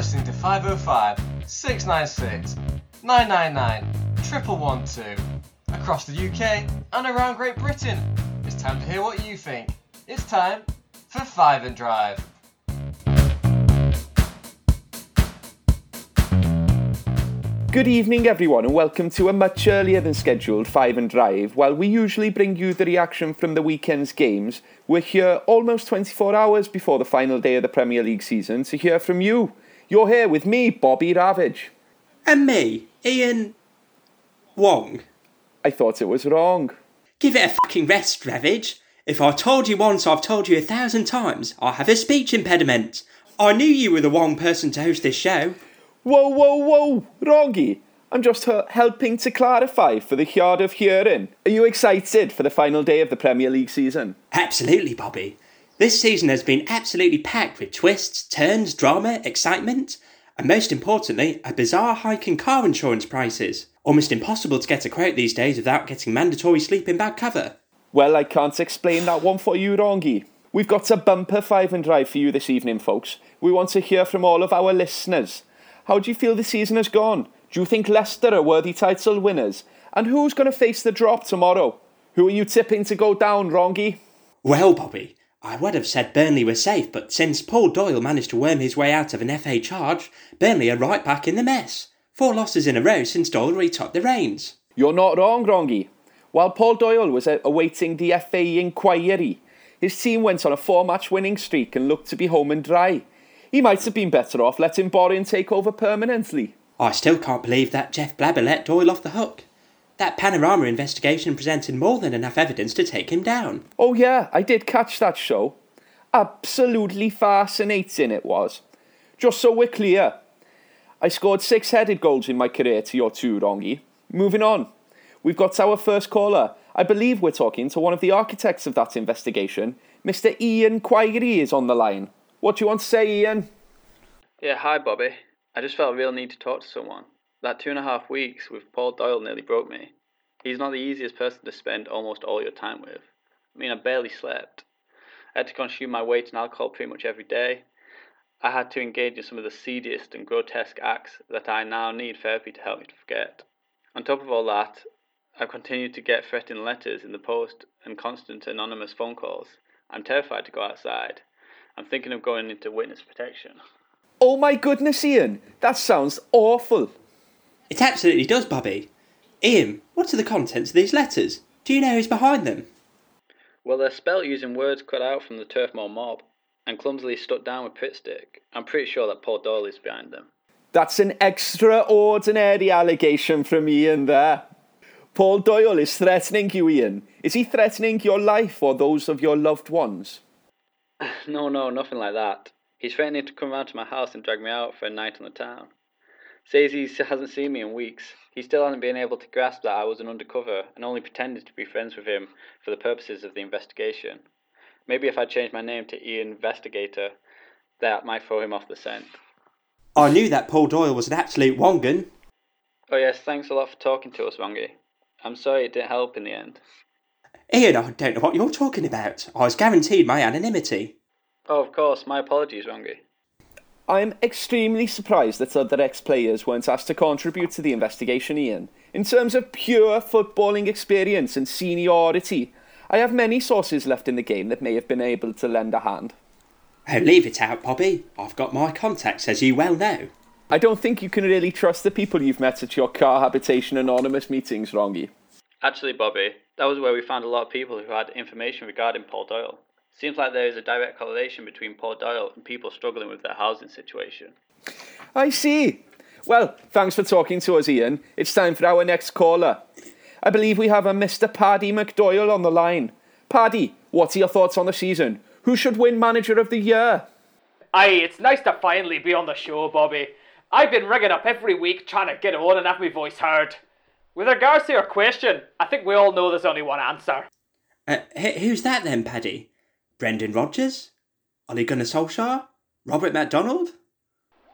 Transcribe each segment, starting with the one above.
listening to 505 696 999 1112 across the UK and around Great Britain. It's time to hear what you think. It's time for Five and Drive. Good evening, everyone, and welcome to a much earlier than scheduled Five and Drive. While we usually bring you the reaction from the weekend's games, we're here almost 24 hours before the final day of the Premier League season to hear from you. You're here with me, Bobby Ravage. And me, Ian Wong. I thought it was wrong. Give it a fucking rest, Ravage. If I told you once, I've told you a thousand times. I have a speech impediment. I knew you were the wrong person to host this show. Whoa, whoa, whoa, Wrongy. I'm just helping to clarify for the hard of hearing. Are you excited for the final day of the Premier League season? Absolutely, Bobby. This season has been absolutely packed with twists, turns, drama, excitement, and most importantly, a bizarre hike in car insurance prices. Almost impossible to get a quote these days without getting mandatory sleeping bag cover. Well, I can't explain that one for you, Rongi. We've got a bumper five and drive for you this evening, folks. We want to hear from all of our listeners. How do you feel the season has gone? Do you think Leicester are worthy title winners? And who's going to face the drop tomorrow? Who are you tipping to go down, Rongi? Well, Bobby, I would have said Burnley were safe, but since Paul Doyle managed to worm his way out of an FA charge, Burnley are right back in the mess. Four losses in a row since Doyle retook the reins. You're not wrong, Wrongy. While Paul Doyle was awaiting the FA inquiry, his team went on a four match winning streak and looked to be home and dry. He might have been better off letting Borin take over permanently. I still can't believe that Jeff Blabber let Doyle off the hook. That Panorama investigation presented more than enough evidence to take him down. Oh, yeah, I did catch that show. Absolutely fascinating it was. Just so we're clear, I scored six headed goals in my career to your two, Wrongy. Moving on. We've got our first caller. I believe we're talking to one of the architects of that investigation. Mr. Ian Quirey is on the line. What do you want to say, Ian? Yeah, hi, Bobby. I just felt a real need to talk to someone. That two and a half weeks with Paul Doyle nearly broke me. He's not the easiest person to spend almost all your time with. I mean, I barely slept. I had to consume my weight in alcohol pretty much every day. I had to engage in some of the seediest and grotesque acts that I now need therapy to help me to forget. On top of all that, I've continued to get threatening letters in the post and constant anonymous phone calls. I'm terrified to go outside. I'm thinking of going into witness protection. Oh my goodness, Ian, that sounds awful. It absolutely does, Bobby. Ian, what are the contents of these letters? Do you know who's behind them? Well, they're spelt using words cut out from the Turfmoor mob and clumsily stuck down with Pritt stick. I'm pretty sure that Paul Doyle is behind them. That's an extraordinary allegation from Ian there. Paul Doyle is threatening you, Ian. Is he threatening your life or those of your loved ones? no, no, nothing like that. He's threatening to come round to my house and drag me out for a night on the town. Says he hasn't seen me in weeks. He still hasn't been able to grasp that I was an undercover and only pretended to be friends with him for the purposes of the investigation. Maybe if I changed my name to Ian Investigator, that might throw him off the scent. I knew that Paul Doyle was an absolute wongan. Oh yes, thanks a lot for talking to us, Wongy. I'm sorry it didn't help in the end. Ian, I don't know what you're talking about. I was guaranteed my anonymity. Oh, of course. My apologies, Wongy. I'm extremely surprised that other ex players weren't asked to contribute to the investigation, Ian. In terms of pure footballing experience and seniority, I have many sources left in the game that may have been able to lend a hand. Oh, leave it out, Bobby. I've got my contacts, as you well know. I don't think you can really trust the people you've met at your car habitation anonymous meetings, Wrongy. Actually, Bobby, that was where we found a lot of people who had information regarding Paul Doyle. Seems like there is a direct correlation between Paul Doyle and people struggling with their housing situation. I see. Well, thanks for talking to us, Ian. It's time for our next caller. I believe we have a Mr. Paddy McDoyle on the line. Paddy, what are your thoughts on the season? Who should win Manager of the Year? Aye, it's nice to finally be on the show, Bobby. I've been ringing up every week trying to get on and have my voice heard. With regards to your question, I think we all know there's only one answer. Uh, who's that then, Paddy? Brendan Rodgers? Ole Gunnar Solskjaer? Robert MacDonald?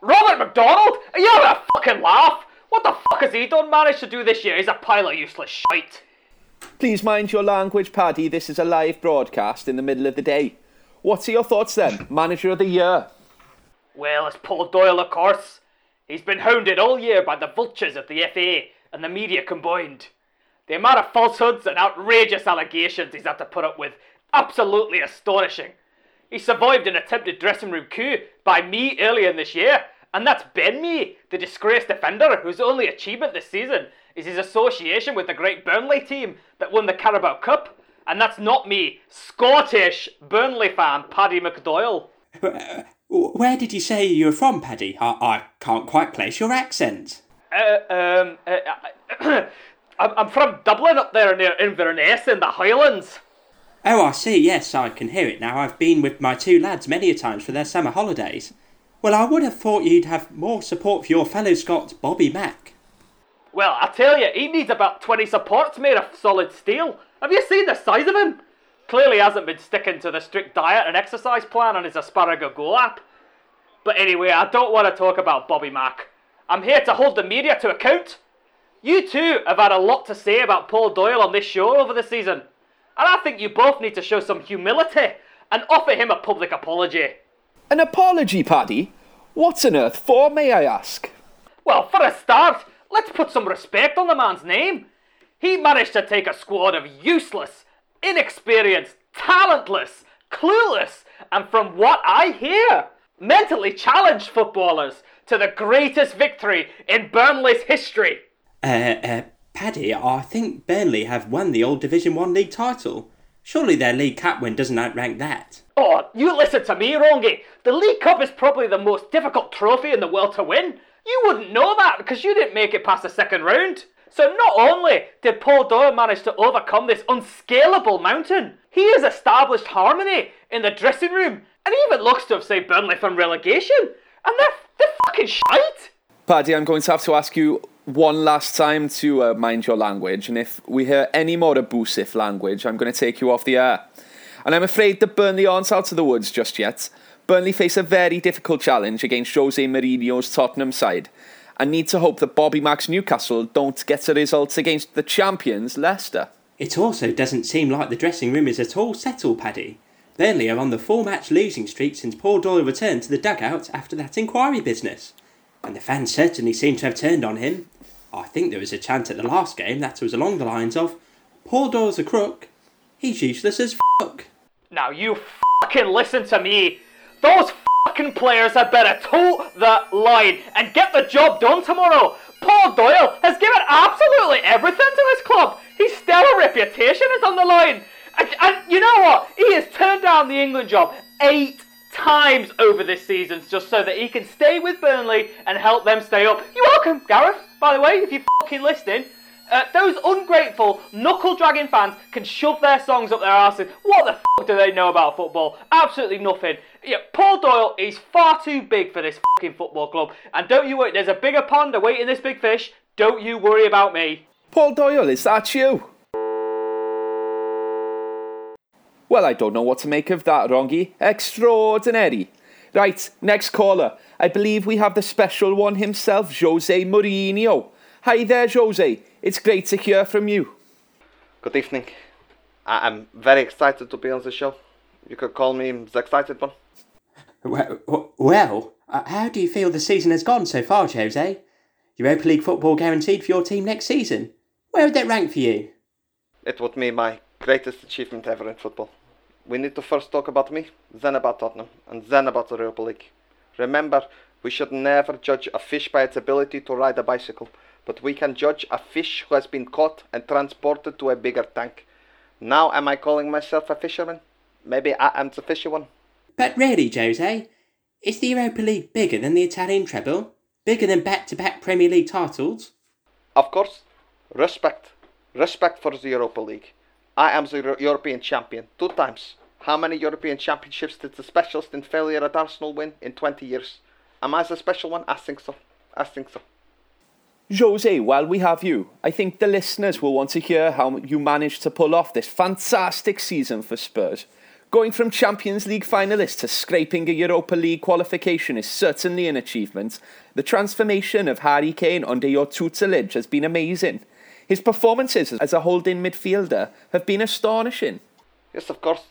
Robert MacDonald? Are you having a fucking laugh? What the fuck has he done managed to do this year? He's a pile of useless shite. Please mind your language, Paddy. This is a live broadcast in the middle of the day. What are your thoughts then? Manager of the year? Well, it's Paul Doyle, of course. He's been hounded all year by the vultures of the FA and the media combined. The amount of falsehoods and outrageous allegations he's had to put up with, absolutely astonishing. He survived an attempted dressing room coup by me earlier in this year, and that's Ben Me, the disgraced defender whose only achievement this season is his association with the great Burnley team that won the Carabao Cup. And that's not me, Scottish Burnley fan Paddy McDoyle. Where did you say you were from, Paddy? I, I can't quite place your accent. Uh, um, uh, I'm I'm from Dublin up there near Inverness in the Highlands. Oh, I see. Yes, I can hear it now. I've been with my two lads many a times for their summer holidays. Well, I would have thought you'd have more support for your fellow Scot, Bobby Mack. Well, I tell you, he needs about 20 supports made of solid steel. Have you seen the size of him? Clearly hasn't been sticking to the strict diet and exercise plan on his asparagus Go app. But anyway, I don't want to talk about Bobby Mack. I'm here to hold the media to account. You two have had a lot to say about Paul Doyle on this show over the season. And I think you both need to show some humility and offer him a public apology. An apology, Paddy? What's on earth for, may I ask? Well, for a start, let's put some respect on the man's name. He managed to take a squad of useless, inexperienced, talentless, clueless, and from what I hear, mentally challenged footballers to the greatest victory in Burnley's history. Uh, uh, Paddy, I think Burnley have won the old Division 1 league title. Surely their league cup win doesn't outrank that. Oh, you listen to me, Rongi. The League Cup is probably the most difficult trophy in the world to win. You wouldn't know that because you didn't make it past the second round. So not only did Paul Doyle manage to overcome this unscalable mountain, he has established harmony in the dressing room and even looks to have saved Burnley from relegation. And they're, they're fucking shite. Paddy, I'm going to have to ask you one last time to uh, mind your language, and if we hear any more abusive language, I'm going to take you off the air. And I'm afraid that Burnley aren't out of the woods just yet. Burnley face a very difficult challenge against Jose Mourinho's Tottenham side, and need to hope that Bobby Mack's Newcastle don't get a result against the champions Leicester. It also doesn't seem like the dressing room is at all settled, Paddy. Burnley are on the four match losing streak since Paul Doyle returned to the dugout after that inquiry business. And the fans certainly seem to have turned on him. I think there was a chant at the last game that was along the lines of Paul Doyle's a crook, he's useless as fuck. Now you fucking listen to me. Those fucking players had better toe the line and get the job done tomorrow. Paul Doyle has given absolutely everything to his club. His stellar reputation is on the line. And, and you know what? He has turned down the England job eight times over this season just so that he can stay with Burnley and help them stay up. You're welcome, Gareth, by the way, if you're fucking listening. Uh, those ungrateful, knuckle dragging fans can shove their songs up their asses. What the fuck do they know about football? Absolutely nothing. Yeah, Paul Doyle is far too big for this fucking football club. And don't you worry, there's a bigger pond awaiting this big fish. Don't you worry about me. Paul Doyle, is that you? Well, I don't know what to make of that, Rongi. Extraordinary. Right, next caller. I believe we have the special one himself, Jose Mourinho. Hi there, Jose. It's great to hear from you. Good evening. I- I'm very excited to be on the show. You could call me the excited one. Well, well uh, how do you feel the season has gone so far, Jose? Europa League football guaranteed for your team next season. Where would that rank for you? It would be my greatest achievement ever in football. We need to first talk about me, then about Tottenham, and then about the Europa League. Remember, we should never judge a fish by its ability to ride a bicycle, but we can judge a fish who has been caught and transported to a bigger tank. Now, am I calling myself a fisherman? Maybe I am the fishy one. But really, Jose, is the Europa League bigger than the Italian treble? Bigger than back to back Premier League titles? Of course, respect. Respect for the Europa League. I am the European champion two times. How many European championships did the specialist in failure at Arsenal win in 20 years? Am I the special one? I think so. I think so. Jose, while we have you, I think the listeners will want to hear how you managed to pull off this fantastic season for Spurs. Going from Champions League finalist to scraping a Europa League qualification is certainly an achievement. The transformation of Harry Kane under your tutelage has been amazing. His performances as a holding midfielder have been astonishing. Yes, of course.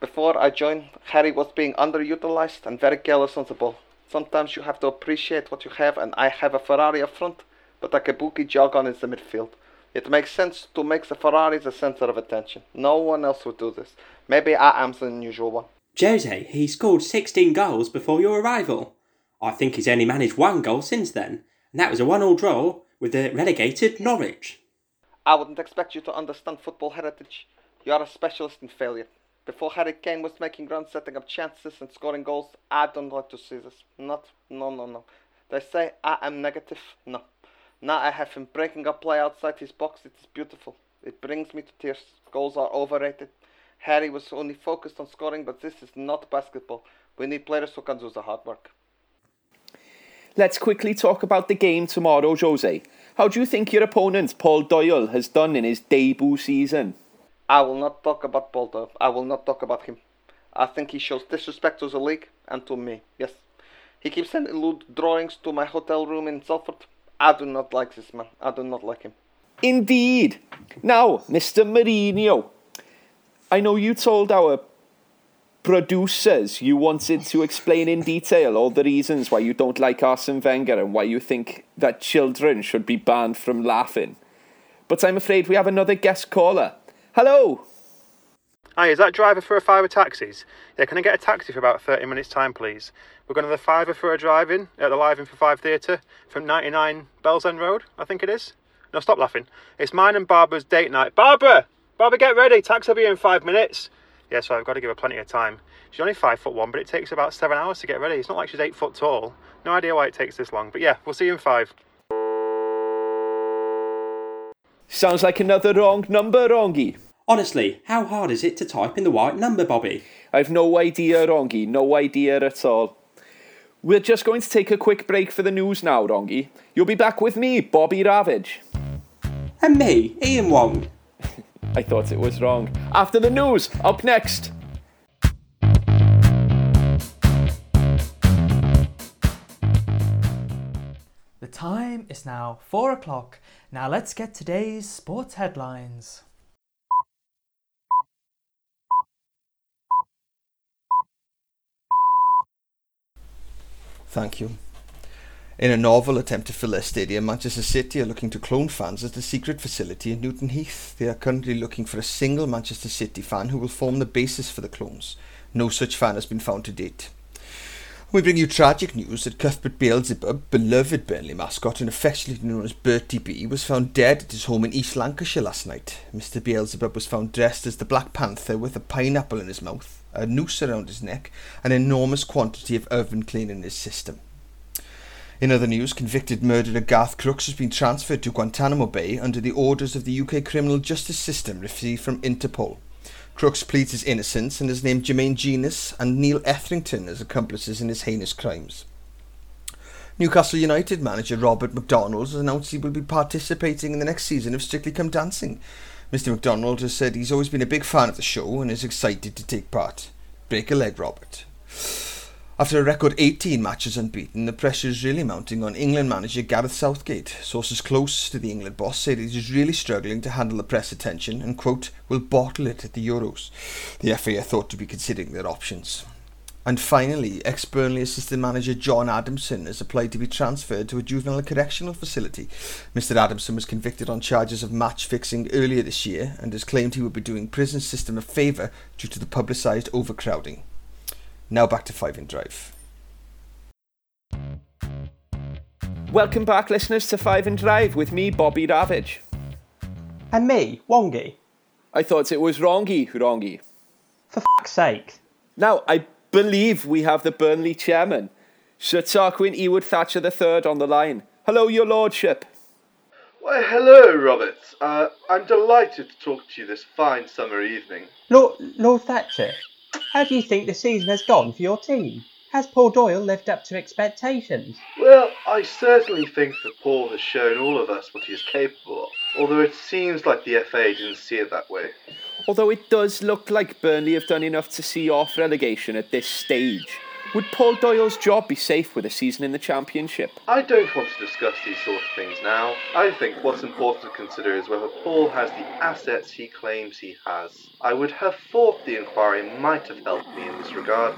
Before I joined, Harry was being underutilized and very careless on the ball. Sometimes you have to appreciate what you have, and I have a Ferrari up front, but a kabuki Jogon is the midfield. It makes sense to make the Ferrari the center of attention. No one else would do this. Maybe I am the unusual one. Jose, he scored 16 goals before your arrival. I think he's only managed one goal since then, and that was a one all draw with the relegated Norwich. I wouldn't expect you to understand football heritage. You are a specialist in failure. Before Harry Kane was making runs, setting up chances, and scoring goals, I don't like to see this. Not, no, no, no. They say I am negative. No. Now I have him breaking up play outside his box. It is beautiful. It brings me to tears. Goals are overrated. Harry was only focused on scoring, but this is not basketball. We need players who can do the hard work. Let's quickly talk about the game tomorrow, Jose. How do you think your opponent, Paul Doyle, has done in his debut season? I will not talk about Paul Doyle. I will not talk about him. I think he shows disrespect to the league and to me. Yes. He keeps sending lewd drawings to my hotel room in Salford. I do not like this man. I do not like him. Indeed. Now, Mr. Mourinho, I know you told our producers you wanted to explain in detail all the reasons why you don't like Arsene Wenger and why you think that children should be banned from laughing. But I'm afraid we have another guest caller. Hello. Hi, is that driver for a fiver taxis? Yeah, can I get a taxi for about 30 minutes time, please? We're going to the fiver for a drive-in at the Live In for Five Theatre from 99 Bells End Road, I think it is. No, stop laughing. It's mine and Barbara's date night. Barbara! Barbara, get ready. Taxi will be in five minutes. Yeah, so I've got to give her plenty of time. She's only five foot one, but it takes about seven hours to get ready. It's not like she's eight foot tall. No idea why it takes this long. But yeah, we'll see you in five. Sounds like another wrong number, Rongi. Honestly, how hard is it to type in the right number, Bobby? I've no idea, Rongi. No idea at all. We're just going to take a quick break for the news now, Rongi. You'll be back with me, Bobby Ravage. And me, Ian Wong. I thought it was wrong. After the news, up next. The time is now 4 o'clock. Now let's get today's sports headlines. Thank you. In a novel attempt to fill their stadium, Manchester City are looking to clone fans at the secret facility in Newton Heath. They are currently looking for a single Manchester City fan who will form the basis for the clones. No such fan has been found to date. We bring you tragic news that Cuthbert Beelzebub, beloved Burnley mascot and affectionately known as Bertie B, was found dead at his home in East Lancashire last night. Mr. Beelzebub was found dressed as the Black Panther with a pineapple in his mouth, a noose around his neck, an enormous quantity of oven clean in his system. In other news, convicted murderer Garth Crooks has been transferred to Guantanamo Bay under the orders of the UK criminal justice system received from Interpol. Crooks pleads his innocence and has named Jermaine Jenas and Neil Etherington as accomplices in his heinous crimes. Newcastle United manager Robert McDonald has announced he will be participating in the next season of Strictly Come Dancing. Mr. McDonald has said he's always been a big fan of the show and is excited to take part. Break a leg, Robert. After a record 18 matches unbeaten, the pressure is really mounting on England manager Gareth Southgate. Sources close to the England boss say that he's really struggling to handle the press attention and, quote, will bottle it at the Euros. The FA are thought to be considering their options. And finally, ex Burnley assistant manager John Adamson has applied to be transferred to a juvenile correctional facility. Mr. Adamson was convicted on charges of match fixing earlier this year and has claimed he would be doing prison system a favour due to the publicised overcrowding. Now back to Five in Drive. Welcome back, listeners, to Five and Drive with me, Bobby Ravage. And me, Wongi. I thought it was Rongi, Rongi. For fuck's sake. Now, I believe we have the Burnley chairman, Sir Tarquin Ewood Thatcher III, on the line. Hello, your lordship. Why, hello, Robert. Uh, I'm delighted to talk to you this fine summer evening. Lord, Lord Thatcher, how do you think the season has gone for your team? Has Paul Doyle lived up to expectations? Well, I certainly think that Paul has shown all of us what he is capable of, although it seems like the FA didn't see it that way. Although it does look like Burnley have done enough to see off relegation at this stage. Would Paul Doyle's job be safe with a season in the Championship? I don't want to discuss these sort of things now. I think what's important to consider is whether Paul has the assets he claims he has. I would have thought the inquiry might have helped me in this regard,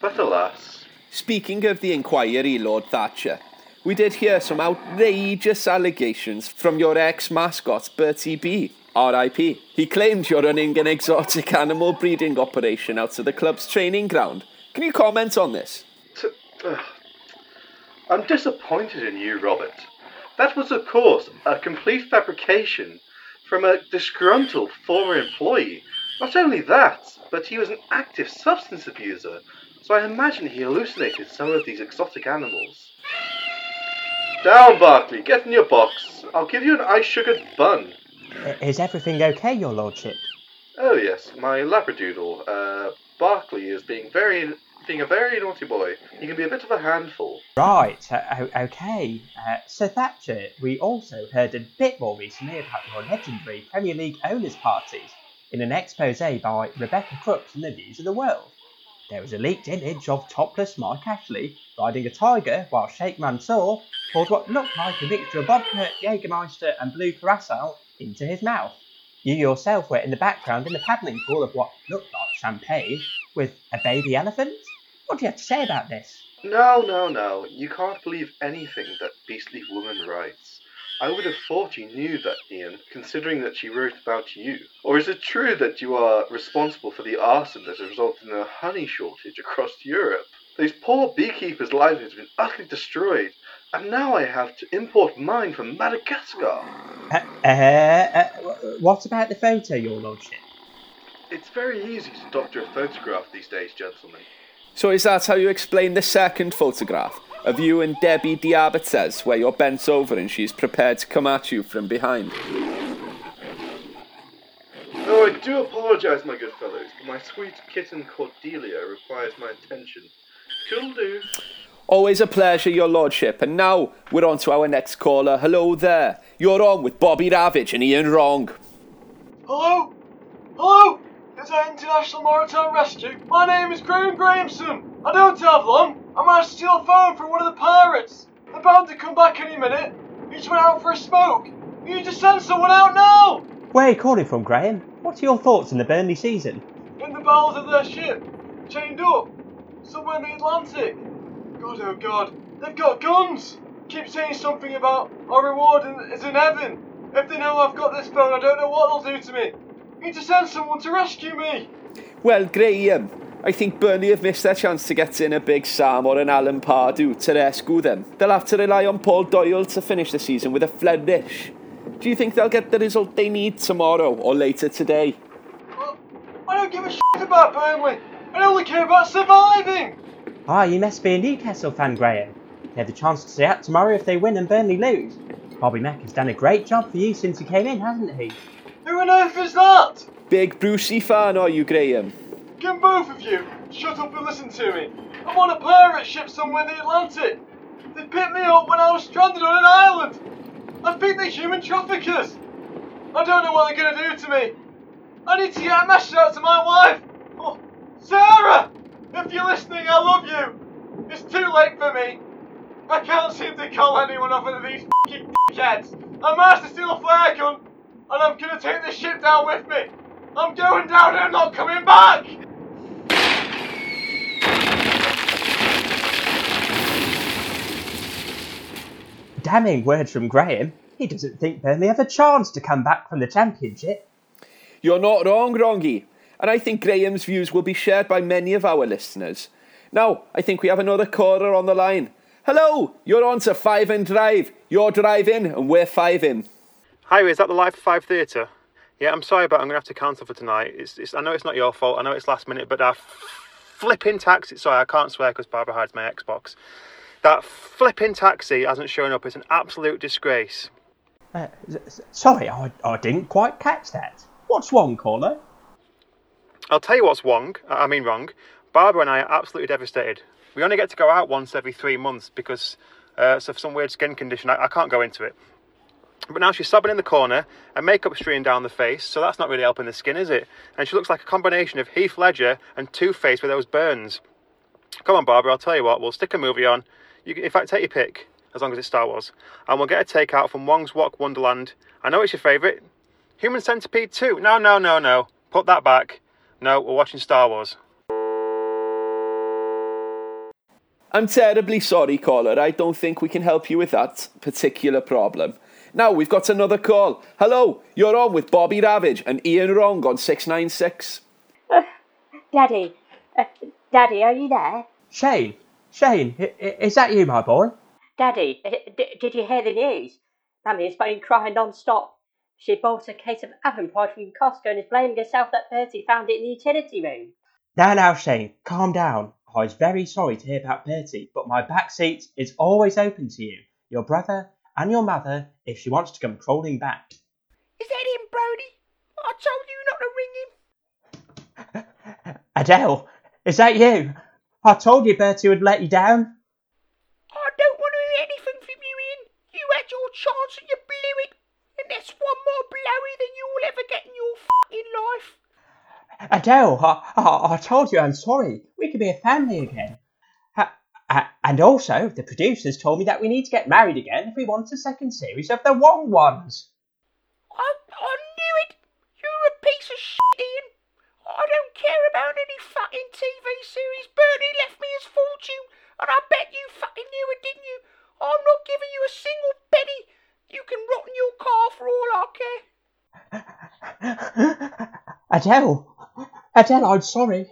but alas. Speaking of the inquiry, Lord Thatcher, we did hear some outrageous allegations from your ex mascot, Bertie B. RIP. He claimed you're running an exotic animal breeding operation out of the club's training ground. Can you comment on this? T- ugh. I'm disappointed in you, Robert. That was, of course, a complete fabrication from a disgruntled former employee. Not only that, but he was an active substance abuser, so I imagine he hallucinated some of these exotic animals. Down, Barkley, get in your box. I'll give you an ice sugared bun. Is everything okay, your lordship? Oh yes, my labradoodle, uh, Barkley is being very, being a very naughty boy. He can be a bit of a handful. Right, uh, okay. Uh, Sir Thatcher, we also heard a bit more recently about your legendary Premier League owners' parties in an expose by Rebecca Crooks in the News of the World. There was a leaked image of topless Mike Ashley riding a tiger while Sheikh Mansour poured what looked like a mixture of vodka, Jägermeister, and blue curacao into his mouth. You yourself were in the background in the paddling pool of what looked like champagne with a baby elephant. What do you have to say about this? No, no, no. You can't believe anything that beastly woman writes. I would have thought you knew that, Ian, considering that she wrote about you. Or is it true that you are responsible for the arson that has resulted in a honey shortage across Europe? These poor beekeepers' lives have been utterly destroyed, and now I have to import mine from Madagascar. Uh, uh, uh, what about the photo, your lordship? It's very easy to doctor a photograph these days, gentlemen. So is that how you explain the second photograph of you and Debbie Diabetes, where you're bent over and she's prepared to come at you from behind? Oh, I do apologise, my good fellows, but my sweet kitten Cordelia requires my attention. Cool do. Always a pleasure, your lordship. And now we're on to our next caller. Hello there. You're on with Bobby Ravage and Ian Wrong. Hello? Hello? International Maritime Rescue? My name is Graham Grahamson. I don't have long. I managed to steal a phone from one of the pirates. They're bound to come back any minute. He just went out for a smoke. You need to send someone out now! Where are you calling from, Graham? What are your thoughts on the Burnley season? In the bowels of their ship. Chained up. Somewhere in the Atlantic. God, oh God. They've got guns. Keep saying something about our reward is in heaven. If they know I've got this phone, I don't know what they'll do to me. Need to send someone to rescue me. Well, Graham, I think Burnley have missed their chance to get in a big Sam or an Alan Pardew to rescue them. They'll have to rely on Paul Doyle to finish the season with a flourish. Do you think they'll get the result they need tomorrow or later today? I don't give a shit about Burnley. I only care about surviving. Ah, you must be a Newcastle fan, Graham. They have the chance to stay out tomorrow if they win and Burnley lose. Bobby Mack has done a great job for you since he came in, hasn't he? Who on earth is that? Big Brucey fan, are you, Graham? Can both of you shut up and listen to me? I'm on a pirate ship somewhere in the Atlantic. They picked me up when I was stranded on an island. I think they're human traffickers. I don't know what they're gonna do to me. I need to get a message out to my wife. Oh, Sarah! If you're listening, I love you. It's too late for me. I can't seem to call anyone off of these fucking dickheads. I managed to steal a flare gun, and I'm gonna take this ship down with me. I'm going down and I'm not coming back! Damning words from Graham. He doesn't think Burnley have a chance to come back from the Championship. You're not wrong, Rongy. And I think Graham's views will be shared by many of our listeners. Now, I think we have another caller on the line. Hello, you're on to Five and Drive. You're driving and we're five in. Hi, is that the Live for Five Theatre? Yeah, I'm sorry, but I'm going to have to cancel for tonight. It's, it's, I know it's not your fault. I know it's last minute, but that flipping taxi. Sorry, I can't swear because Barbara hides my Xbox. That flipping taxi hasn't shown up. It's an absolute disgrace. Uh, sorry, I, I didn't quite catch that. What's wrong, caller? I'll tell you what's wrong. I mean wrong. Barbara and I are absolutely devastated. We only get to go out once every three months because uh, so for some weird skin condition. I, I can't go into it. But now she's sobbing in the corner and makeup streaming down the face, so that's not really helping the skin, is it? And she looks like a combination of Heath Ledger and Two Face with those burns. Come on, Barbara. I'll tell you what. We'll stick a movie on. You can, in fact, take your pick, as long as it's Star Wars, and we'll get a takeout from Wong's Wok Wonderland. I know it's your favourite. Human Centipede 2. No, no, no, no. Put that back. No, we're watching Star Wars. I'm terribly sorry, caller. I don't think we can help you with that particular problem. Now, we've got another call. Hello, you're on with Bobby Ravage and Ian Wrong on 696. Daddy, uh, Daddy, are you there? Shane, Shane, i- i- is that you, my boy? Daddy, uh, d- did you hear the news? Mummy has been crying non-stop. She bought a case of oven pride from Costco and is blaming herself that Bertie found it in the utility room. Now, now, Shane, calm down. I was very sorry to hear about Bertie, but my back seat is always open to you, your brother, and your mother if she wants to come crawling back. Is that him, Brody? I told you not to ring him. Adele, is that you? I told you Bertie would let you down. I don't want to hear anything from you, Ian. You had your chance and you blew it. And that's one more blowy than you'll ever get in your fucking life. Adele, I, I, I told you I'm sorry. We could be a family again. Ha- a- and also, the producers told me that we need to get married again if we want a second series of The Wrong Ones. I, I knew it. You're a piece of shit, Ian. I don't care about any fucking TV series. Bernie left me his fortune, and I bet you fucking knew it, didn't you? I'm not giving you a single penny. You can rot in your car for all I care. Adele, Adele, I'm sorry.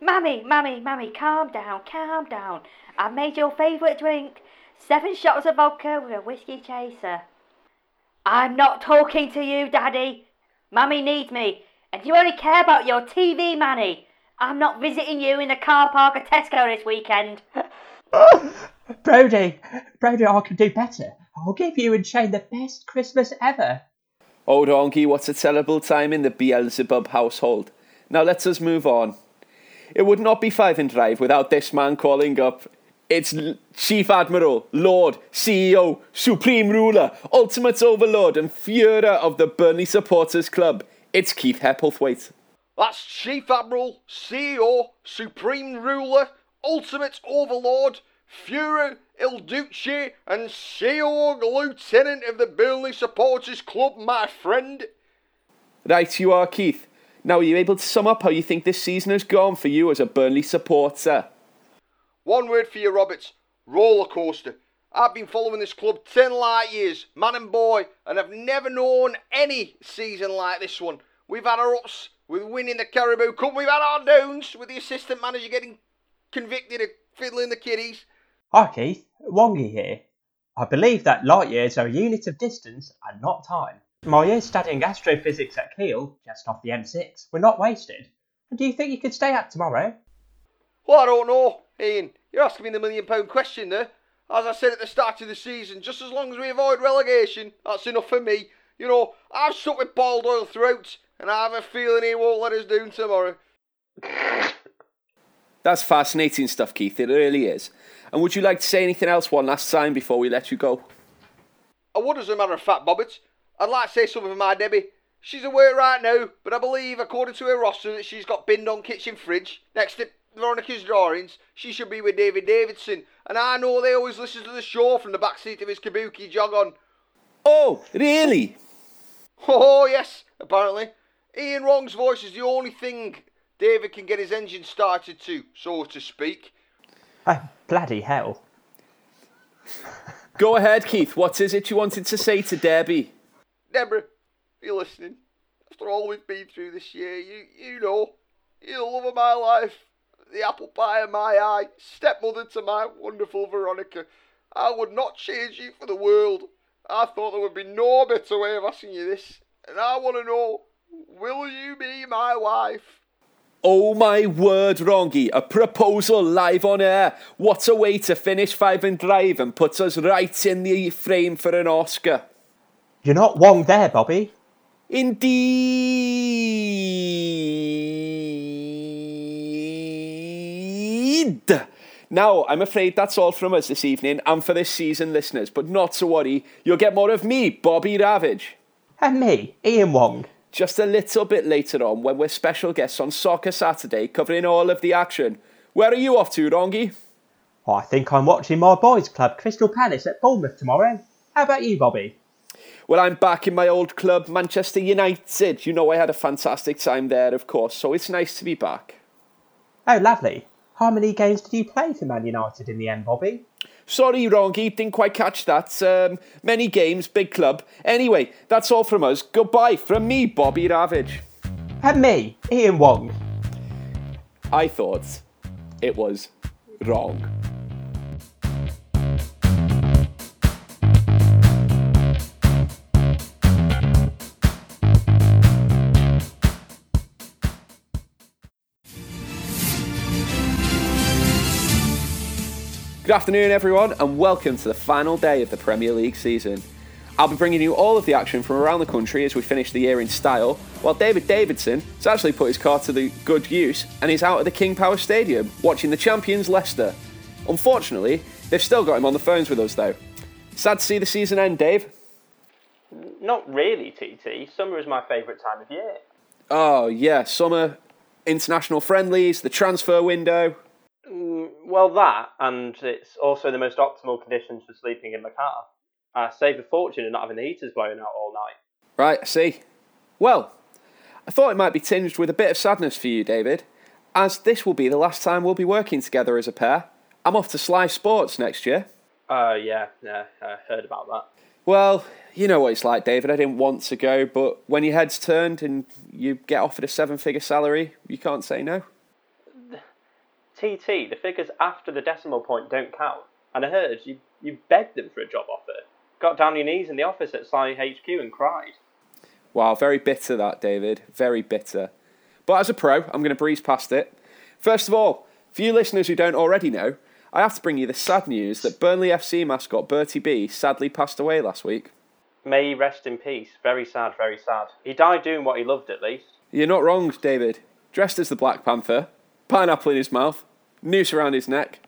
Mummy, Mummy, Mummy, calm down, calm down. I've made your favourite drink. Seven shots of vodka with a whiskey chaser. I'm not talking to you, Daddy. Mummy needs me, and you only care about your TV money. I'm not visiting you in the car park at Tesco this weekend. Brody, Brody, I can do better. I'll give you and Shane the best Christmas ever. Oh, donkey, what a terrible time in the Beelzebub household. Now let us move on. It would not be Five and Drive without this man calling up. It's Chief Admiral, Lord, CEO, Supreme Ruler, Ultimate Overlord, and Führer of the Burnley Supporters Club. It's Keith Hepplethwaite. That's Chief Admiral, CEO, Supreme Ruler, Ultimate Overlord, Führer, Il Duce, and CEO Lieutenant of the Burnley Supporters Club, my friend. Right, you are, Keith. Now, are you able to sum up how you think this season has gone for you as a Burnley supporter? One word for you, Roberts roller coaster. I've been following this club 10 light years, man and boy, and I've never known any season like this one. We've had our ups with winning the Caribou Cup, we've had our downs with the assistant manager getting convicted of fiddling the kiddies. Hi Keith, Wongy here. I believe that light years are a unit of distance and not time. My years studying astrophysics at Keele, just off the M6, were not wasted. And do you think you could stay up tomorrow? Well, I don't know, Ian. You're asking me the million pound question there. As I said at the start of the season, just as long as we avoid relegation, that's enough for me. You know, I've stuck with Paul Doyle throughout, and I have a feeling he won't let us down tomorrow. That's fascinating stuff, Keith. It really is. And would you like to say anything else one last time before we let you go? I would, as a matter of fact, Bobbert. I'd like to say something for my Debbie. She's away right now, but I believe, according to her roster, that she's got binned on kitchen fridge next to Veronica's drawings. She should be with David Davidson, and I know they always listen to the show from the back seat of his kabuki jog on. Oh, really? Oh yes, apparently. Ian Wrong's voice is the only thing David can get his engine started to, so to speak. Oh, bloody hell. Go ahead, Keith. What is it you wanted to say to Debbie? Deborah, you're listening? After all we've been through this year, you you know, you're the love of my life, the apple pie of my eye, stepmother to my wonderful Veronica. I would not change you for the world. I thought there would be no better way of asking you this, and I want to know, will you be my wife? Oh my word, Rongi, a proposal live on air. What a way to finish Five and Drive and put us right in the frame for an Oscar. You're not wrong there, Bobby. Indeed. Now, I'm afraid that's all from us this evening and for this season, listeners. But not to worry, you'll get more of me, Bobby Ravage. And me, Ian Wong. Just a little bit later on when we're special guests on Soccer Saturday covering all of the action. Where are you off to, Rongi? Oh, I think I'm watching my boys' club, Crystal Palace, at Bournemouth tomorrow. How about you, Bobby? Well, I'm back in my old club, Manchester United. You know, I had a fantastic time there, of course, so it's nice to be back. Oh, lovely. How many games did you play for Man United in the end, Bobby? Sorry, Rongy, didn't quite catch that. Um, many games, big club. Anyway, that's all from us. Goodbye from me, Bobby Ravage. And me, Ian Wong. I thought it was wrong. Good afternoon, everyone, and welcome to the final day of the Premier League season. I'll be bringing you all of the action from around the country as we finish the year in style, while David Davidson has actually put his car to the good use and is out at the King Power Stadium watching the champions Leicester. Unfortunately, they've still got him on the phones with us though. Sad to see the season end, Dave. Not really, TT. Summer is my favourite time of year. Oh, yeah, summer, international friendlies, the transfer window. Mm, well, that, and it's also the most optimal conditions for sleeping in the car. I save a fortune in not having the heaters blowing out all night. Right, I see. Well, I thought it might be tinged with a bit of sadness for you, David, as this will be the last time we'll be working together as a pair. I'm off to Sly Sports next year. Uh, yeah, yeah, I heard about that. Well, you know what it's like, David. I didn't want to go, but when your head's turned and you get offered a seven figure salary, you can't say no. TT, the figures after the decimal point don't count. And I heard you, you begged them for a job offer. Got down your knees in the office at Sly HQ and cried. Wow, very bitter that, David. Very bitter. But as a pro, I'm going to breeze past it. First of all, for you listeners who don't already know, I have to bring you the sad news that Burnley FC mascot Bertie B sadly passed away last week. May he rest in peace. Very sad, very sad. He died doing what he loved, at least. You're not wrong, David. Dressed as the Black Panther, pineapple in his mouth, noose around his neck,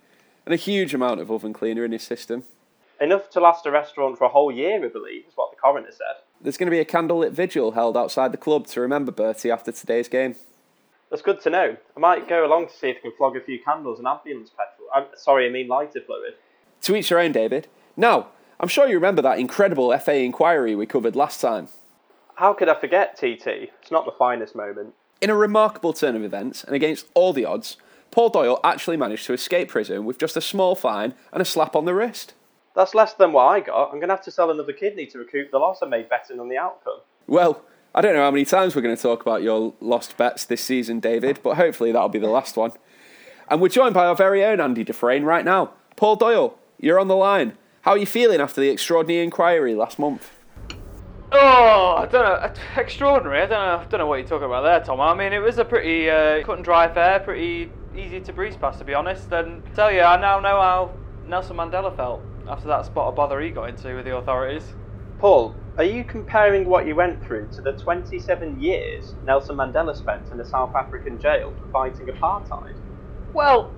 and a huge amount of oven cleaner in his system. Enough to last a restaurant for a whole year, I believe, is what the coroner said. There's going to be a candlelit vigil held outside the club to remember Bertie after today's game. That's good to know. I might go along to see if I can flog a few candles and ambulance petrol. I'm sorry, I mean lighter fluid. To each their own, David. Now, I'm sure you remember that incredible FA inquiry we covered last time. How could I forget, TT? It's not the finest moment. In a remarkable turn of events, and against all the odds, Paul Doyle actually managed to escape prison with just a small fine and a slap on the wrist. That's less than what I got. I'm going to have to sell another kidney to recoup the loss I made betting on the outcome. Well, I don't know how many times we're going to talk about your lost bets this season, David, but hopefully that'll be the last one. And we're joined by our very own Andy Dufresne right now. Paul Doyle, you're on the line. How are you feeling after the extraordinary inquiry last month? Oh, I don't know. Extraordinary. I don't know. I don't know what you're talking about there, Tom. I mean, it was a pretty uh, cut and dry affair, pretty easy to breeze past, to be honest. And I tell you, I now know how Nelson Mandela felt after that spot of bother he got into with the authorities. Paul, are you comparing what you went through to the 27 years Nelson Mandela spent in a South African jail for fighting apartheid? Well,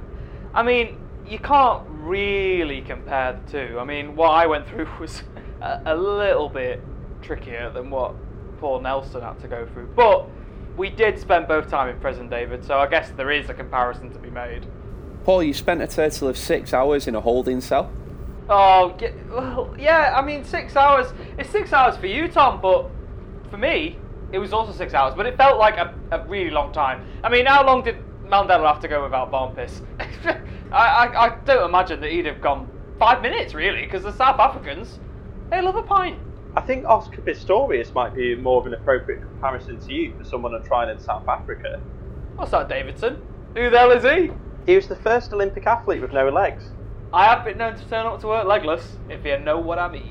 I mean, you can't really compare the two. I mean, what I went through was a, a little bit trickier than what Paul Nelson had to go through. But we did spend both time in prison, David, so I guess there is a comparison to be made. Paul, you spent a total of six hours in a holding cell. Oh, well, yeah, I mean, six hours. It's six hours for you, Tom, but for me, it was also six hours, but it felt like a, a really long time. I mean, how long did Mandela have to go without piss? I, I, I don't imagine that he'd have gone five minutes, really, because the South Africans, they love a pint. I think Oscar Pistorius might be more of an appropriate comparison to you for someone on trial in South Africa. What's that, Davidson? Who the hell is he? He was the first Olympic athlete with no legs. I have been known to turn up to work legless, if you know what I mean.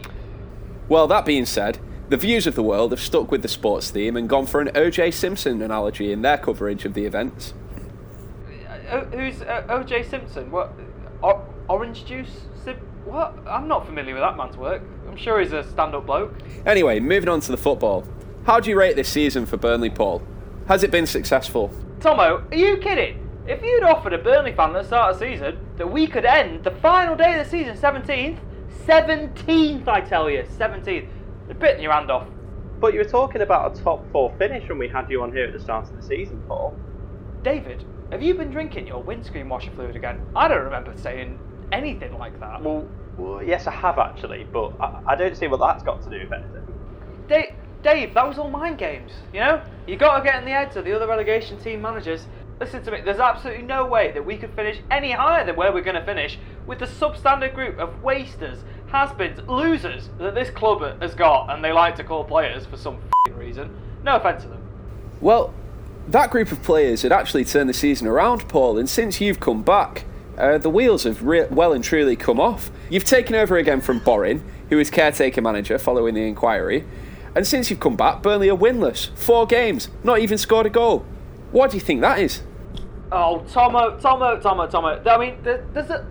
Well, that being said, the News of the World have stuck with the sports theme and gone for an O.J. Simpson analogy in their coverage of the events. Uh, who's uh, O.J. Simpson? What? O- orange juice? Sim- what? I'm not familiar with that man's work. I'm sure he's a stand-up bloke. Anyway, moving on to the football. How do you rate this season for Burnley, Paul? Has it been successful? Tomo, are you kidding? If you'd offered a Burnley fan at the start of the season that we could end the final day of the season 17th, 17th, I tell you, 17th, they'd bitten your hand off. But you were talking about a top four finish when we had you on here at the start of the season, Paul. David, have you been drinking your windscreen washer fluid again? I don't remember saying anything like that. Well, well yes, I have actually, but I, I, don't see what that's got to do with anything. Dave, Dave, that was all mind games. You know, you got to get in the heads of the other relegation team managers. listen to me. There's absolutely no way that we could finish any higher than where we're going to finish with the substandard group of wasters, has-beens, losers that this club has got, and they like to call players for some f***ing reason. No offence to them. Well, that group of players had actually turned the season around, Paul, and since you've come back, uh, the wheels have re- well and truly come off. You've taken over again from Borin, who is caretaker manager following the inquiry, and since you've come back, Burnley are winless. Four games, not even scored a goal. What do you think that is? Oh, Tomo, Tomo, Tomo, Tomo. I mean, there's a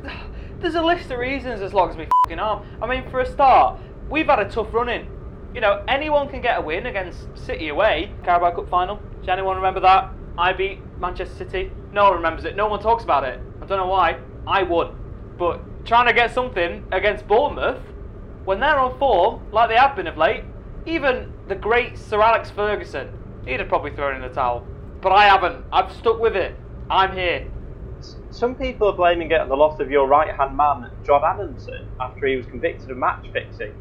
there's a list of reasons as long as me fucking arm. I mean, for a start, we've had a tough run in. You know, anyone can get a win against City away. Carabao Cup final. Does anyone remember that? I beat Manchester City. No one remembers it. No one talks about it. I don't know why. I would. But trying to get something against Bournemouth when they're on form, like they have been of late, even the great Sir Alex Ferguson, he'd have probably thrown in the towel. But I haven't. I've stuck with it. I'm here. Some people are blaming it on the loss of your right hand man, John Adamson, after he was convicted of match fixing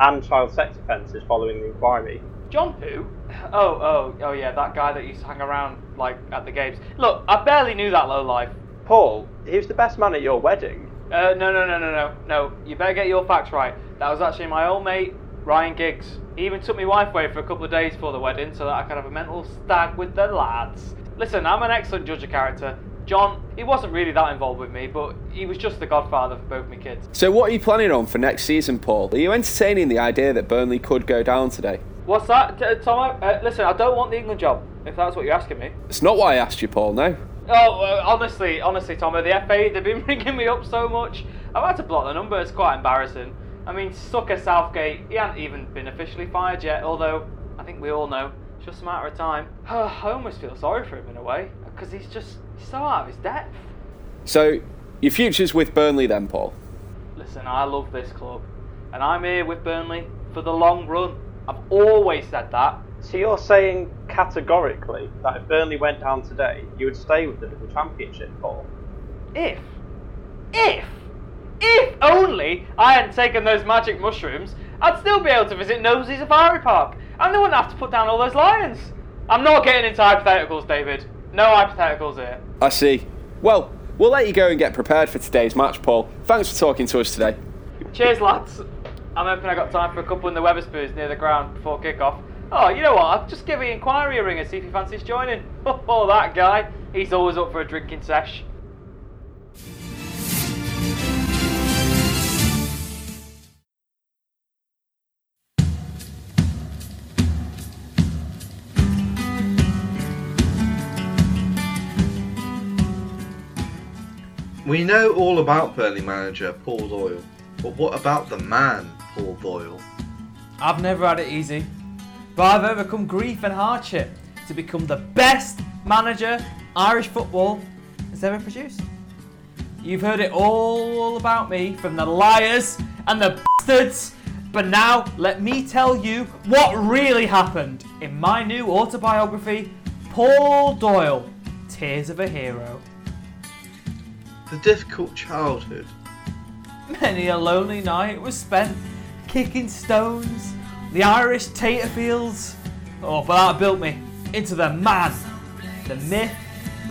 and child sex offences following the inquiry. John who? Oh, oh, oh yeah, that guy that used to hang around like at the games. Look, I barely knew that low life. Paul, he was the best man at your wedding. Uh, no, no, no, no, no, no. You better get your facts right. That was actually my old mate, Ryan Giggs. He even took my wife away for a couple of days before the wedding so that I could have a mental stag with the lads. Listen, I'm an excellent judge of character. John, he wasn't really that involved with me, but he was just the godfather for both my kids. So, what are you planning on for next season, Paul? Are you entertaining the idea that Burnley could go down today? What's that, T- Tomo? Uh, listen, I don't want the England job, if that's what you're asking me. It's not why I asked you, Paul, no. Oh, uh, honestly, honestly, Tomo, the FA, they've been ringing me up so much. I've had to block the number, it's quite embarrassing. I mean, Sucker Southgate, he hasn't even been officially fired yet, although I think we all know it's just a matter of time. I almost feel sorry for him in a way, because he's just he's so out of his depth. So, your future's with Burnley then, Paul? Listen, I love this club, and I'm here with Burnley for the long run. I've always said that. So you're saying categorically that if Burnley went down today, you would stay with them in the championship, Paul? If, if, if only I hadn't taken those magic mushrooms, I'd still be able to visit Nosey Safari Park, and they wouldn't have to put down all those lions. I'm not getting into hypotheticals, David. No hypotheticals here. I see. Well, we'll let you go and get prepared for today's match, Paul. Thanks for talking to us today. Cheers, lads. I'm hoping I got time for a couple in the Wetherspoons near the ground before kick-off. Oh, you know what? I'll just give the inquiry a ring and see if he fancies joining. Oh, that guy. He's always up for a drinking sesh. We know all about Burnley manager Paul Doyle, but what about the man Paul Doyle? I've never had it easy, but I've overcome grief and hardship to become the best manager Irish football has ever produced. You've heard it all about me from the liars and the bastards, but now let me tell you what really happened in my new autobiography, Paul Doyle Tears of a Hero. The difficult childhood. Many a lonely night was spent kicking stones, the Irish tater fields. Oh, but that built me into the man, the myth,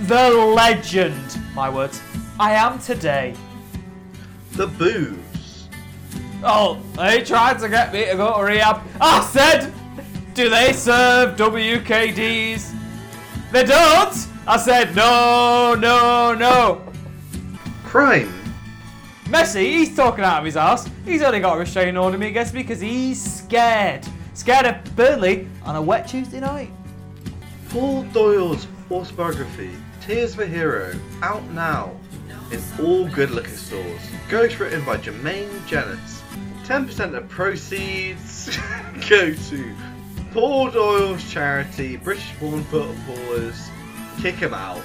the legend, my words, I am today. The booze. Oh, they tried to get me to go to rehab. I said, do they serve WKDs? They don't. I said, no, no, no. Crime. Messi, he's talking out of his ass. He's only got a restraining order me against me because he's scared. Scared of Burnley on a wet Tuesday night. Paul Doyle's autobiography, Tears of a Hero, out now in all good liquor stores. Ghostwritten by Jermaine Jenas. 10% of proceeds go to Paul Doyle's charity, British Born Footballers. Kick him out.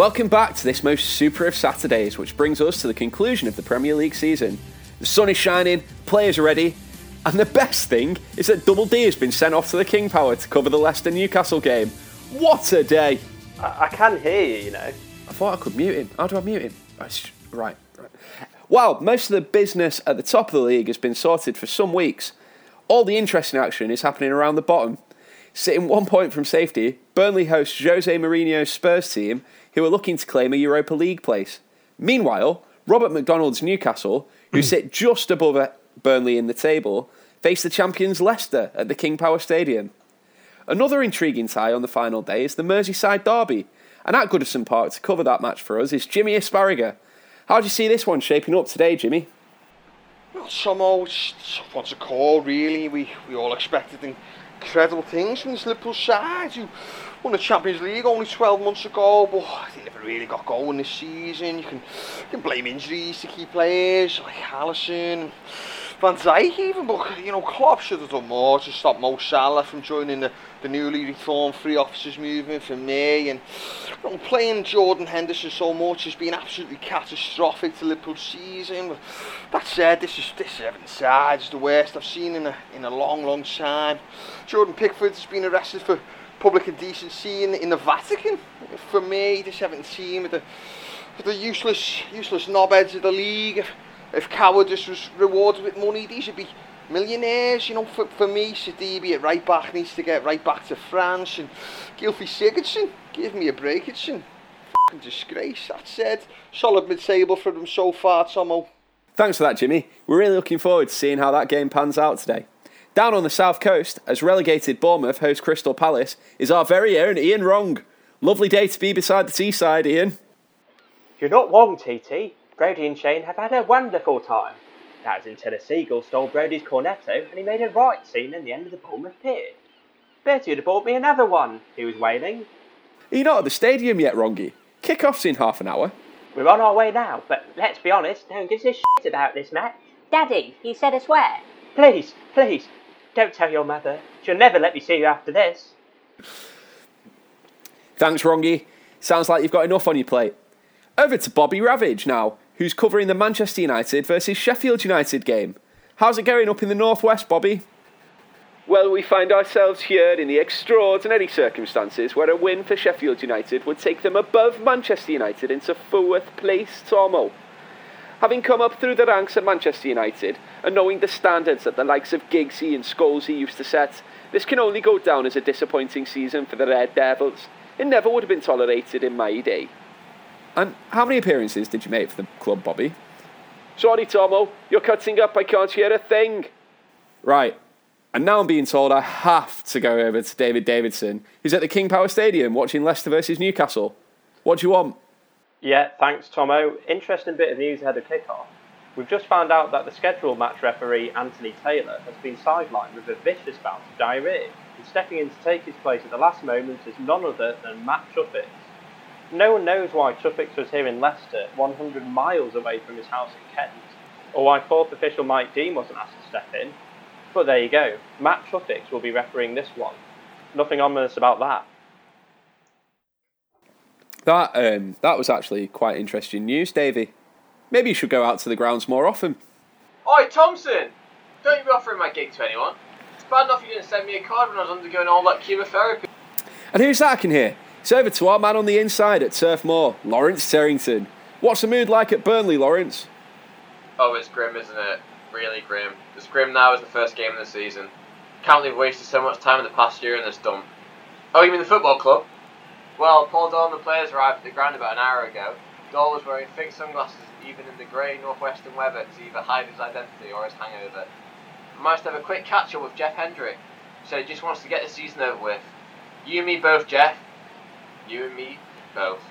Welcome back to this most super of Saturdays, which brings us to the conclusion of the Premier League season. The sun is shining, players are ready, And the best thing is that Double D has been sent off to the King Power to cover the Leicester Newcastle game. What a day! I, I can hear you, you know. I thought I could mute him. How do I mute him? Right, right. Well, most of the business at the top of the league has been sorted for some weeks. All the interesting action is happening around the bottom. Sitting one point from safety, Burnley hosts Jose Mourinho's Spurs team, who are looking to claim a Europa League place. Meanwhile, Robert McDonald's Newcastle, who hmm. sit just above uh, Burnley in the table, face the champions Leicester at the King Power Stadium. Another intriguing tie on the final day is the Merseyside Derby, and at Goodison Park to cover that match for us is Jimmy Asparagus. How do you see this one shaping up today, Jimmy? Well, somehow it's what's a call really. We we all expected incredible things from this Liverpool side who won the Champions League only 12 months ago, but they never really got going this season. You can you can blame injuries to key players like Alisson. Van Dijk even, but you know, Klopp should have done more to stop Mo Salah from joining the, the newly reformed free officers movement for May and you know, playing Jordan Henderson so much has been absolutely catastrophic to Liverpool's season. But that said, this is this Everton side is the worst I've seen in a in a long, long time. Jordan Pickford has been arrested for public indecency in, in the Vatican. For me, this Everton with the the useless useless knobheads of the league. If, if cowardice was rewarded with money, these would be millionaires. You know, for, for me, Sidibe at right back needs to get right back to France, and Gylfi Sigurdsson, give me a break, it's a fucking disgrace. That said, solid mid-table for them so far, Tomo. Thanks for that, Jimmy. We're really looking forward to seeing how that game pans out today. Down on the south coast, as relegated Bournemouth host Crystal Palace, is our very own Ian Wrong. Lovely day to be beside the seaside, Ian. You're not wrong, TT. Brody and Shane have had a wonderful time. That was until a seagull stole Brody's cornetto and he made a right scene in the end of the Bournemouth Pier. Bertie would have bought me another one, he was wailing. Are you not at the stadium yet, Rongy? Kick-off's in half an hour. We're on our way now, but let's be honest, no one gives a shit about this match. Daddy, you said us where? Please, please, don't tell your mother. She'll never let me see you after this. Thanks, Rongy. Sounds like you've got enough on your plate. Over to Bobby Ravage now, who's covering the Manchester United versus Sheffield United game. How's it going up in the northwest, Bobby? Well, we find ourselves here in the extraordinary circumstances where a win for Sheffield United would take them above Manchester United into fourth place, Tomo. Having come up through the ranks at Manchester United and knowing the standards that the likes of Giggsy and Scholesy used to set, this can only go down as a disappointing season for the Red Devils. It never would have been tolerated in my day. And how many appearances did you make for the club, Bobby? Sorry, Tomo, you're cutting up. I can't hear a thing. Right. And now I'm being told I have to go over to David Davidson, who's at the King Power Stadium watching Leicester versus Newcastle. What do you want? Yeah, thanks, Tomo. Interesting bit of news ahead of kickoff. We've just found out that the scheduled match referee, Anthony Taylor, has been sidelined with a vicious bout of diarrhea, and stepping in to take his place at the last moment is none other than Matt Chuffix. No one knows why Chuffix was here in Leicester, 100 miles away from his house in Kent, or why fourth official Mike Dean wasn't asked to step in. But there you go, Matt Chuffix will be refereeing this one. Nothing ominous about that. That um, that was actually quite interesting news, Davy. Maybe you should go out to the grounds more often. Oi, Thompson! Don't you be offering my gig to anyone. It's bad enough you didn't send me a card when I was undergoing all that chemotherapy. And who's that I can hear? It's over to our man on the inside at Turf Moor, Lawrence Terrington. What's the mood like at Burnley, Lawrence? Oh, it's grim, isn't it? Really grim. It's grim now as the first game of the season. Can't believe we wasted so much time in the past year in this dump. Oh, you mean the football club? Well, Paul Doyle and the players arrived at the ground about an hour ago. Doyle was wearing thick sunglasses even in the grey northwestern weather to either hide his identity or his hangover. I managed to have a quick catch up with Jeff Hendrick. so he just wants to get the season over with. You and me both, Jeff. You and me both.